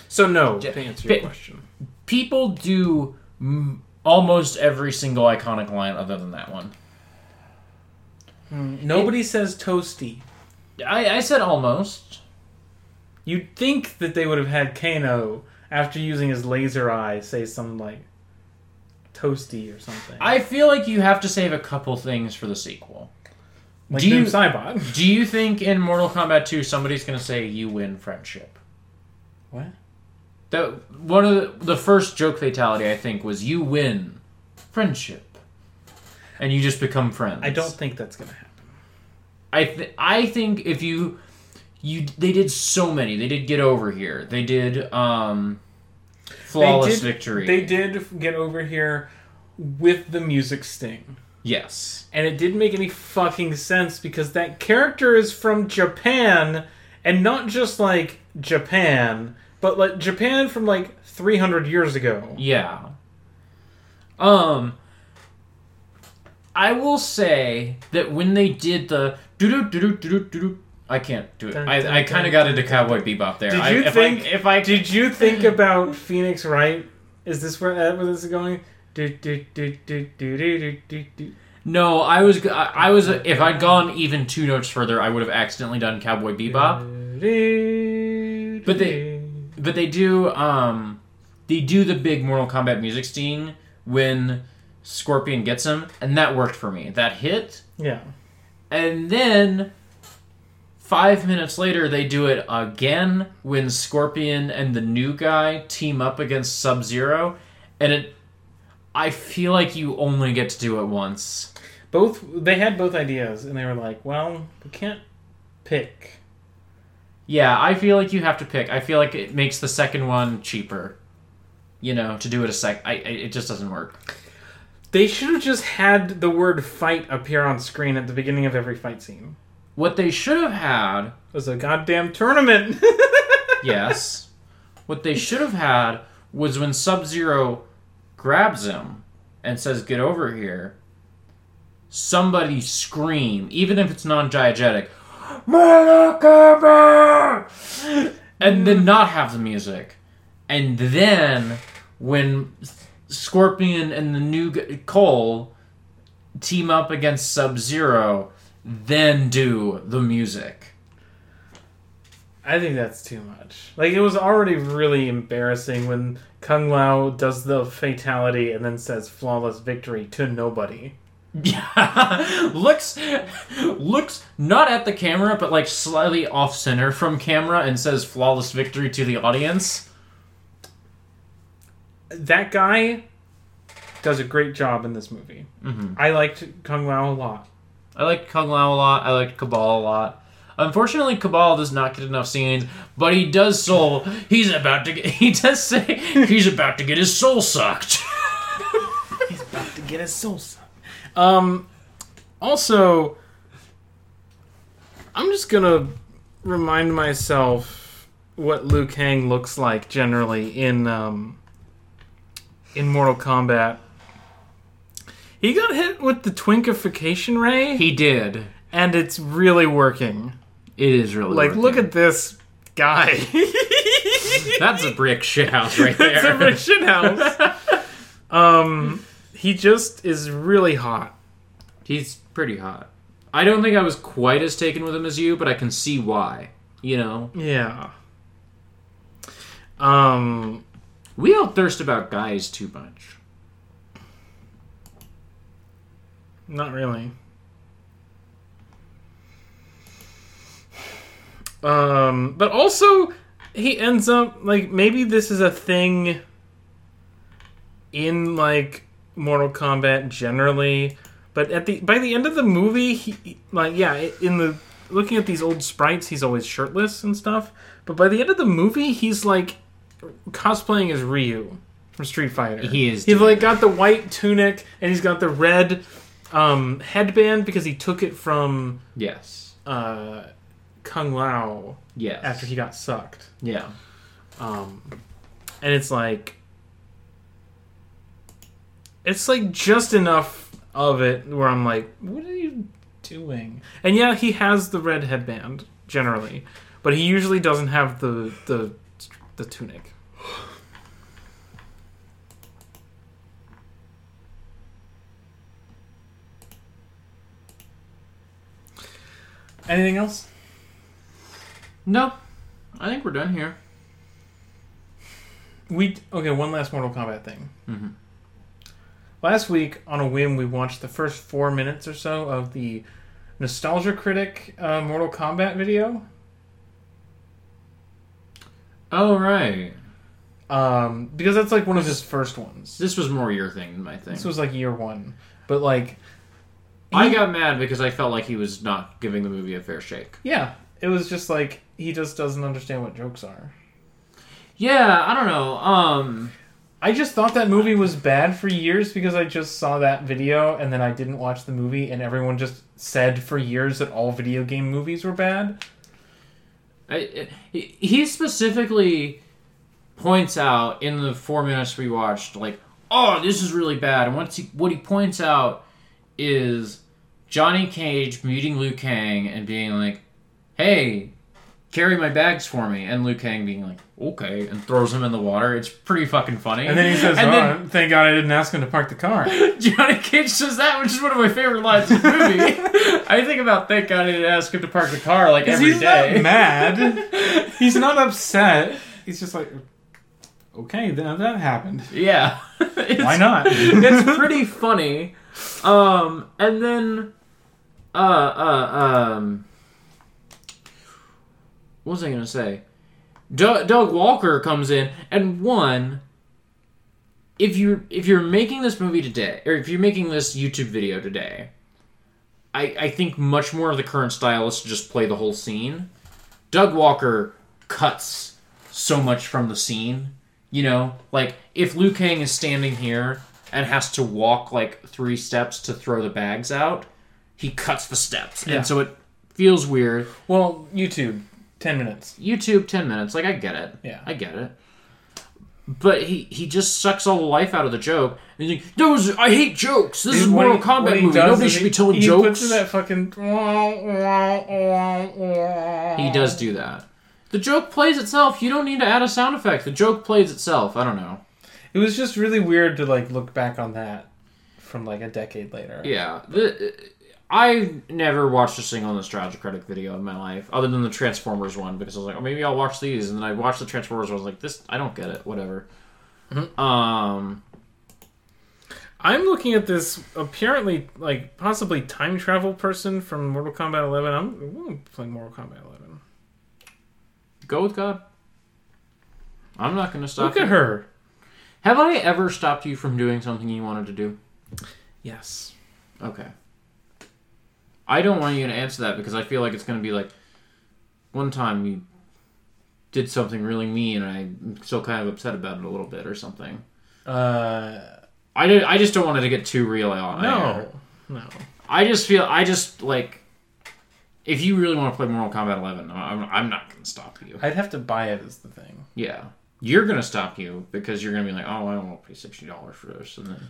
S1: So no,
S2: Ja-
S1: to answer your
S2: Pi-
S1: question.
S2: people do m- almost every single iconic line other than that one. Hmm.
S1: Nobody says toasty.
S2: I, I said almost.
S1: You'd think that they would have had Kano after using his laser eye say something like toasty or something.
S2: I feel like you have to save a couple things for the sequel.
S1: like
S2: do you-
S1: Saibot. (laughs)
S2: Do you think in Mortal Kombat 2 somebody's going to say you win friendship?
S1: What?
S2: That one of the, the first joke fatality I think was you win friendship, and you just become friends.
S1: I don't think that's gonna happen.
S2: I th- I think if you you they did so many. They did get over here. They did um flawless
S1: they did,
S2: victory.
S1: They did get over here with the music sting.
S2: yes.
S1: And it didn't make any fucking sense because that character is from Japan and not just like Japan, but like Japan from like 300 years ago.
S2: Yeah. Um I will say that when they did the I can't do it.
S1: Dun, dun,
S2: I, I
S1: kind
S2: of got into Cowboy Bebop there.
S1: Did you
S2: I,
S1: think? (laughs)
S2: If I, if I
S1: did you think (laughs) about Phoenix Wright? Is this where, uh, where this is going? Do, do, do, do, do, do, do, do.
S2: No, I was I, I was if I'd gone even two notes further, I would have accidentally done Cowboy Bebop. But they but they do um they do the big Mortal Kombat music scene when Scorpion gets him, and that worked for me. That hit,
S1: Yeah.
S2: and then five minutes later they do it again when Scorpion and the new guy team up against Sub Zero, and it. I feel like you only get to do it once.
S1: Both they had both ideas, and they were like, "Well, we can't pick."
S2: Yeah, I feel like you have to pick. I feel like it makes the second one cheaper. You know, to do it a sec. I, I it just doesn't work.
S1: They should have just had the word "fight" appear on screen at the beginning of every fight scene.
S2: What they should have had,
S1: was a goddamn tournament. (laughs)
S2: yes, what they should have had was when Sub Zero grabs him and says, "Get over here." Somebody scream, even if it's non-diegetic, "Malakama!" and then not have the music, and then when Scorpion and the new g- Cole team up against Sub Zero, then do the music.
S1: I think that's too much. Like it was already really embarrassing when Kung Lao does the fatality and then says "flawless victory" to nobody.
S2: Yeah, (laughs) looks looks not at the camera, but like slightly off center from camera, and says "flawless victory" to the audience.
S1: That guy does a great job in this movie.
S2: Mhm.
S1: I liked Kung Lao a lot.
S2: I liked Kung Lao a lot. I liked Kabal a lot. Unfortunately, Kabal does not get enough scenes, but he does soul. He's about to get. (laughs) He does say he's about to get his soul sucked. (laughs)
S1: He's about to get his soul sucked. Um, also, I'm just gonna remind myself what Liu Kang looks like generally in um, in Mortal Kombat. He got hit with the twinkification ray,
S2: He did.
S1: and it's really working.
S2: It is really
S1: Like, look at this guy. (laughs)
S2: that's a brick shit house right there.
S1: it's a brick shit house. (laughs) um, he just is really hot.
S2: He's pretty hot. I don't think I was quite as taken with him as you, but I can see why. You know,
S1: Yeah. Um,
S2: we don't thirst about guys too much.
S1: not really. Um, but also he ends up like maybe this is a thing in like Mortal Kombat generally, but at the by the end of the movie, he like yeah, in the looking at these old sprites, he's always shirtless and stuff. But by the end of the movie, he's like cosplaying as Ryu from Street Fighter.
S2: He is
S1: He's
S2: doing
S1: like got the white tunic and he's got the red um, headband because he took it from
S2: Yes.
S1: uh, Kung Lao
S2: Yes.
S1: after he got sucked.
S2: Yeah.
S1: Um, and it's like it's like just enough of it where I'm like, what are you doing? And yeah, he has the red headband generally, but he usually doesn't have the the the tunic. Anything else?
S2: No, I think we're done here.
S1: We okay. One last Mortal Kombat thing.
S2: Mhm.
S1: Last week, on a whim, we watched the first four minutes or so of the Nostalgia Critic uh, Mortal Kombat video.
S2: Oh right.
S1: Um, because that's like one of his first ones.
S2: This was more your thing than my thing.
S1: This was like year one, but like,
S2: I got mad because I felt like he was not giving the movie a fair shake.
S1: yeah, it was just like he just doesn't understand what jokes are.
S2: Yeah, I don't know. Um,
S1: I just thought that movie was bad for years because I just saw that video and then I didn't watch the movie and everyone just said for years that all video game movies were bad.
S2: He specifically points out in the four minutes we watched, like, oh, this is really bad. And once he, what he points out is Johnny Cage meeting Liu Kang and being like, hey, carry my bags for me. And Liu Kang being like, okay, and throws him in the water. It's pretty fucking funny.
S1: And then he says,
S2: and
S1: "Oh,
S2: then
S1: thank God I didn't ask him to park the car." (laughs)
S2: Johnny Cage says that, which is one of my favorite lines in the movie. (laughs) I think about thank God I didn't ask him to park the car like every
S1: he's
S2: day.
S1: not mad. (laughs) He's not upset. He's just like, okay, then that happened.
S2: Yeah.
S1: Why not?
S2: it's pretty funny. Um, and then, uh, uh, um, what was I gonna say? Doug, Doug Walker comes in, and one, if you're if you're making this movie today, or if you're making this YouTube video today, I I think much more of the current style is to just play the whole scene. Doug Walker cuts so much from the scene. You know, like if Liu Kang is standing here and has to walk like three steps to throw the bags out, he cuts the steps,
S1: Yeah.
S2: and so it feels weird.
S1: well, YouTube, ten minutes.
S2: YouTube, ten minutes, like I get it.
S1: Yeah.
S2: I get it. But he he just sucks all the life out of the joke. And he's like, "Those I hate jokes. This is a
S1: What
S2: Mortal
S1: he-
S2: Kombat movie. Nobody should
S1: he-
S2: be telling
S1: he
S2: jokes."
S1: puts in that fucking.
S2: He does do that. The joke plays itself. You don't need to add a sound effect. The joke plays itself. I don't know.
S1: It was just really weird to like look back on that from like a decade later.
S2: Yeah, the, I never watched a single Nostalgia Critic video in my life, other than the Transformers one, because I was like, oh, maybe I'll watch these, and then I watched the Transformers one. I was like, this, I don't get it. Whatever. Um,
S1: I'm looking at this apparently like possibly time travel person from Mortal Kombat 11. I'm, I'm gonna Mortal Kombat 11.
S2: go with God. I'm not going to stop.
S1: Look
S2: you.
S1: at her.
S2: Have I ever stopped you from doing something you wanted to do?
S1: Yes.
S2: Okay. I don't want you to answer that because I feel like it's going to be like one time you did something really mean and I'm still kind of upset about it a little bit or something.
S1: Uh,
S2: I did. I just don't want it to get too real on
S1: no, no.
S2: I just feel. I just like. if you really want to play Mortal Kombat 11, I'm, I'm not going to stop you.
S1: I'd have to buy it as the thing.
S2: Yeah. You're going to stop you because you're going to be like, oh, I don't want to pay $60 for this. And then,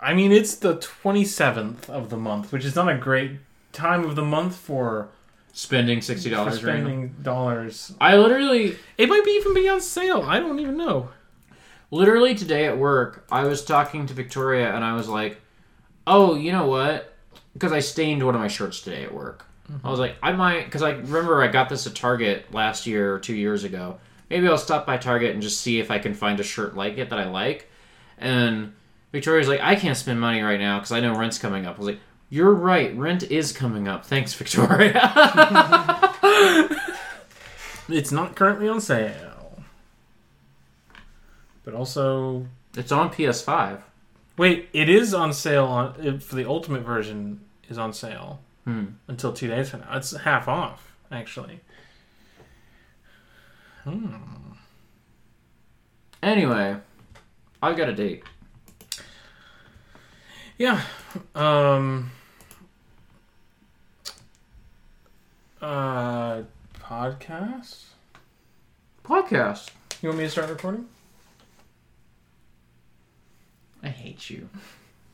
S1: I mean, it's the 27th of the month, which is not a great time of the month for,
S2: spending $60
S1: for
S2: right
S1: spending dollars.
S2: I literally,
S1: It might be even be on sale. I don't even know.
S2: literally today at work, I was talking to Victoria and I was like, oh, you know what? Because I stained one of my shirts today at work. Mm-hmm. I was like, I might, because I remember I got this at Target last year or two years ago. Maybe I'll stop by Target and just see if I can find a shirt like it that I like. And Victoria's like, I can't spend money right now because I know rent's coming up. I was like, you're right, rent is coming up. Thanks, Victoria. (laughs)
S1: It's not currently on sale. But also,
S2: it's on PS5.
S1: wait, it is on sale on for the ultimate version is on sale
S2: Hmm.
S1: until two days from now. It's half off, actually. Hmm.
S2: Anyway, I've got a date.
S1: Yeah. Um. Uh, podcast.
S2: Podcast.
S1: You want me to start recording?
S2: I hate you.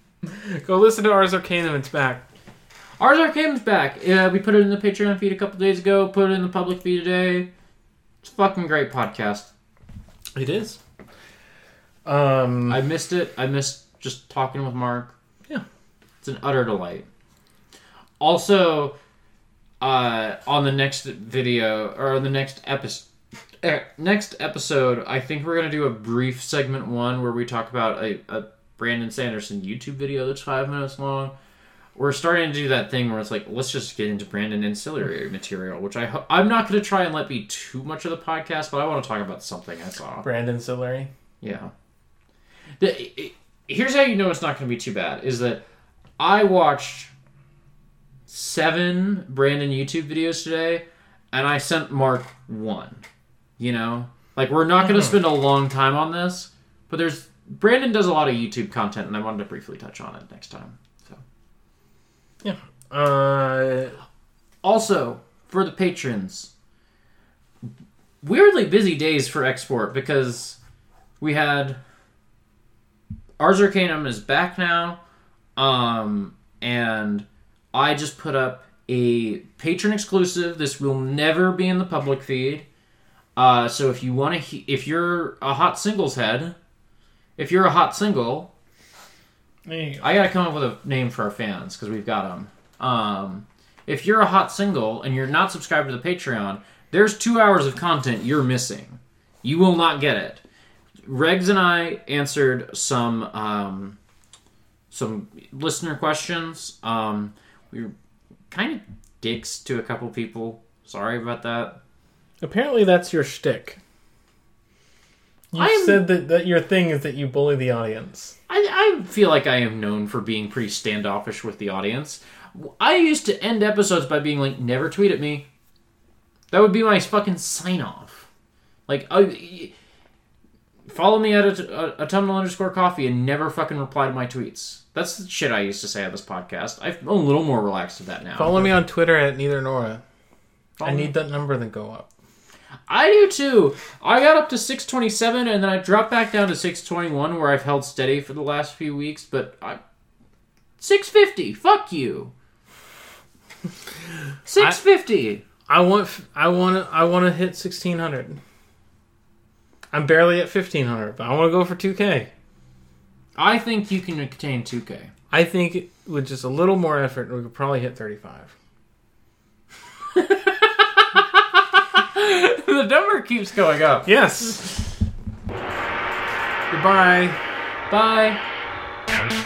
S2: (laughs)
S1: Go listen to Ars Arcanum. It's back.
S2: Ars Arcanum's back. Yeah, we put it in the Patreon feed a couple days ago. Put it in the public feed today. It's a fucking great podcast.
S1: It is. Um.
S2: I missed it. I missed just talking with Mark. It's an utter delight. Also, uh, on the next video or the next episode, next episode, I think we're gonna do a brief segment one where we talk about a, a Brandon Sanderson YouTube video that's five minutes long. We're starting to do that thing where it's like, let's just get into Brandon ancillary material, which I ho- I'm not going to try and let be too much of the podcast, but I want to talk about something I saw.
S1: Brandon Sillery.
S2: Yeah. The, it- here's how you know it's not going to be too bad is that I watched seven Brandon YouTube videos today, and I sent Mark one. You know, like we're not going to spend a long time on this, but there's Brandon does a lot of YouTube content, and I wanted to briefly touch on it next time. So yeah.
S1: Uh.
S2: also for the patrons, weirdly busy days for export because we had Ars Arcanum is back now, um, and I just put up a patron exclusive. This will never be in the public feed. Uh, so if you want to, he- if you're a hot singles head, if you're a hot single,
S1: go.
S2: I gotta come up with a name for our fans because we've got them. Um, if you're a hot single and you're not subscribed to the Patreon, there's two hours of content you're missing. You will not get it. Regs and I answered some um, some listener questions. Um, we were kind of dicks to a couple people. Sorry about that.
S1: Apparently, that's your shtick. You
S2: I'm-
S1: said that, that your thing is that you bully the audience.
S2: I, I feel like I am known for being pretty standoffish with the audience. I used to end episodes by being like, "Never tweet at me." That would be my fucking sign off. Like, I, follow me at a, a, autumnal underscore coffee and never fucking reply to my tweets. That's the shit I used to say on this podcast. I'm a little more relaxed with that now.
S1: Follow me on Twitter at neither Nora.
S2: Follow
S1: I
S2: me.
S1: need that number to go up.
S2: I do too. I got up to 627 and then I dropped back down to 621 where I've held steady for the last few weeks, but I 650. Fuck you. (laughs) 650.
S1: I want, I want, I want to hit sixteen hundred. I'm barely at fifteen hundred, but I want to go for two K.
S2: I think you can attain 2k.
S1: I think with just a little more effort, we could probably hit thirty-five. (laughs)
S2: the number keeps going up.
S1: Yes. Goodbye.
S2: Bye.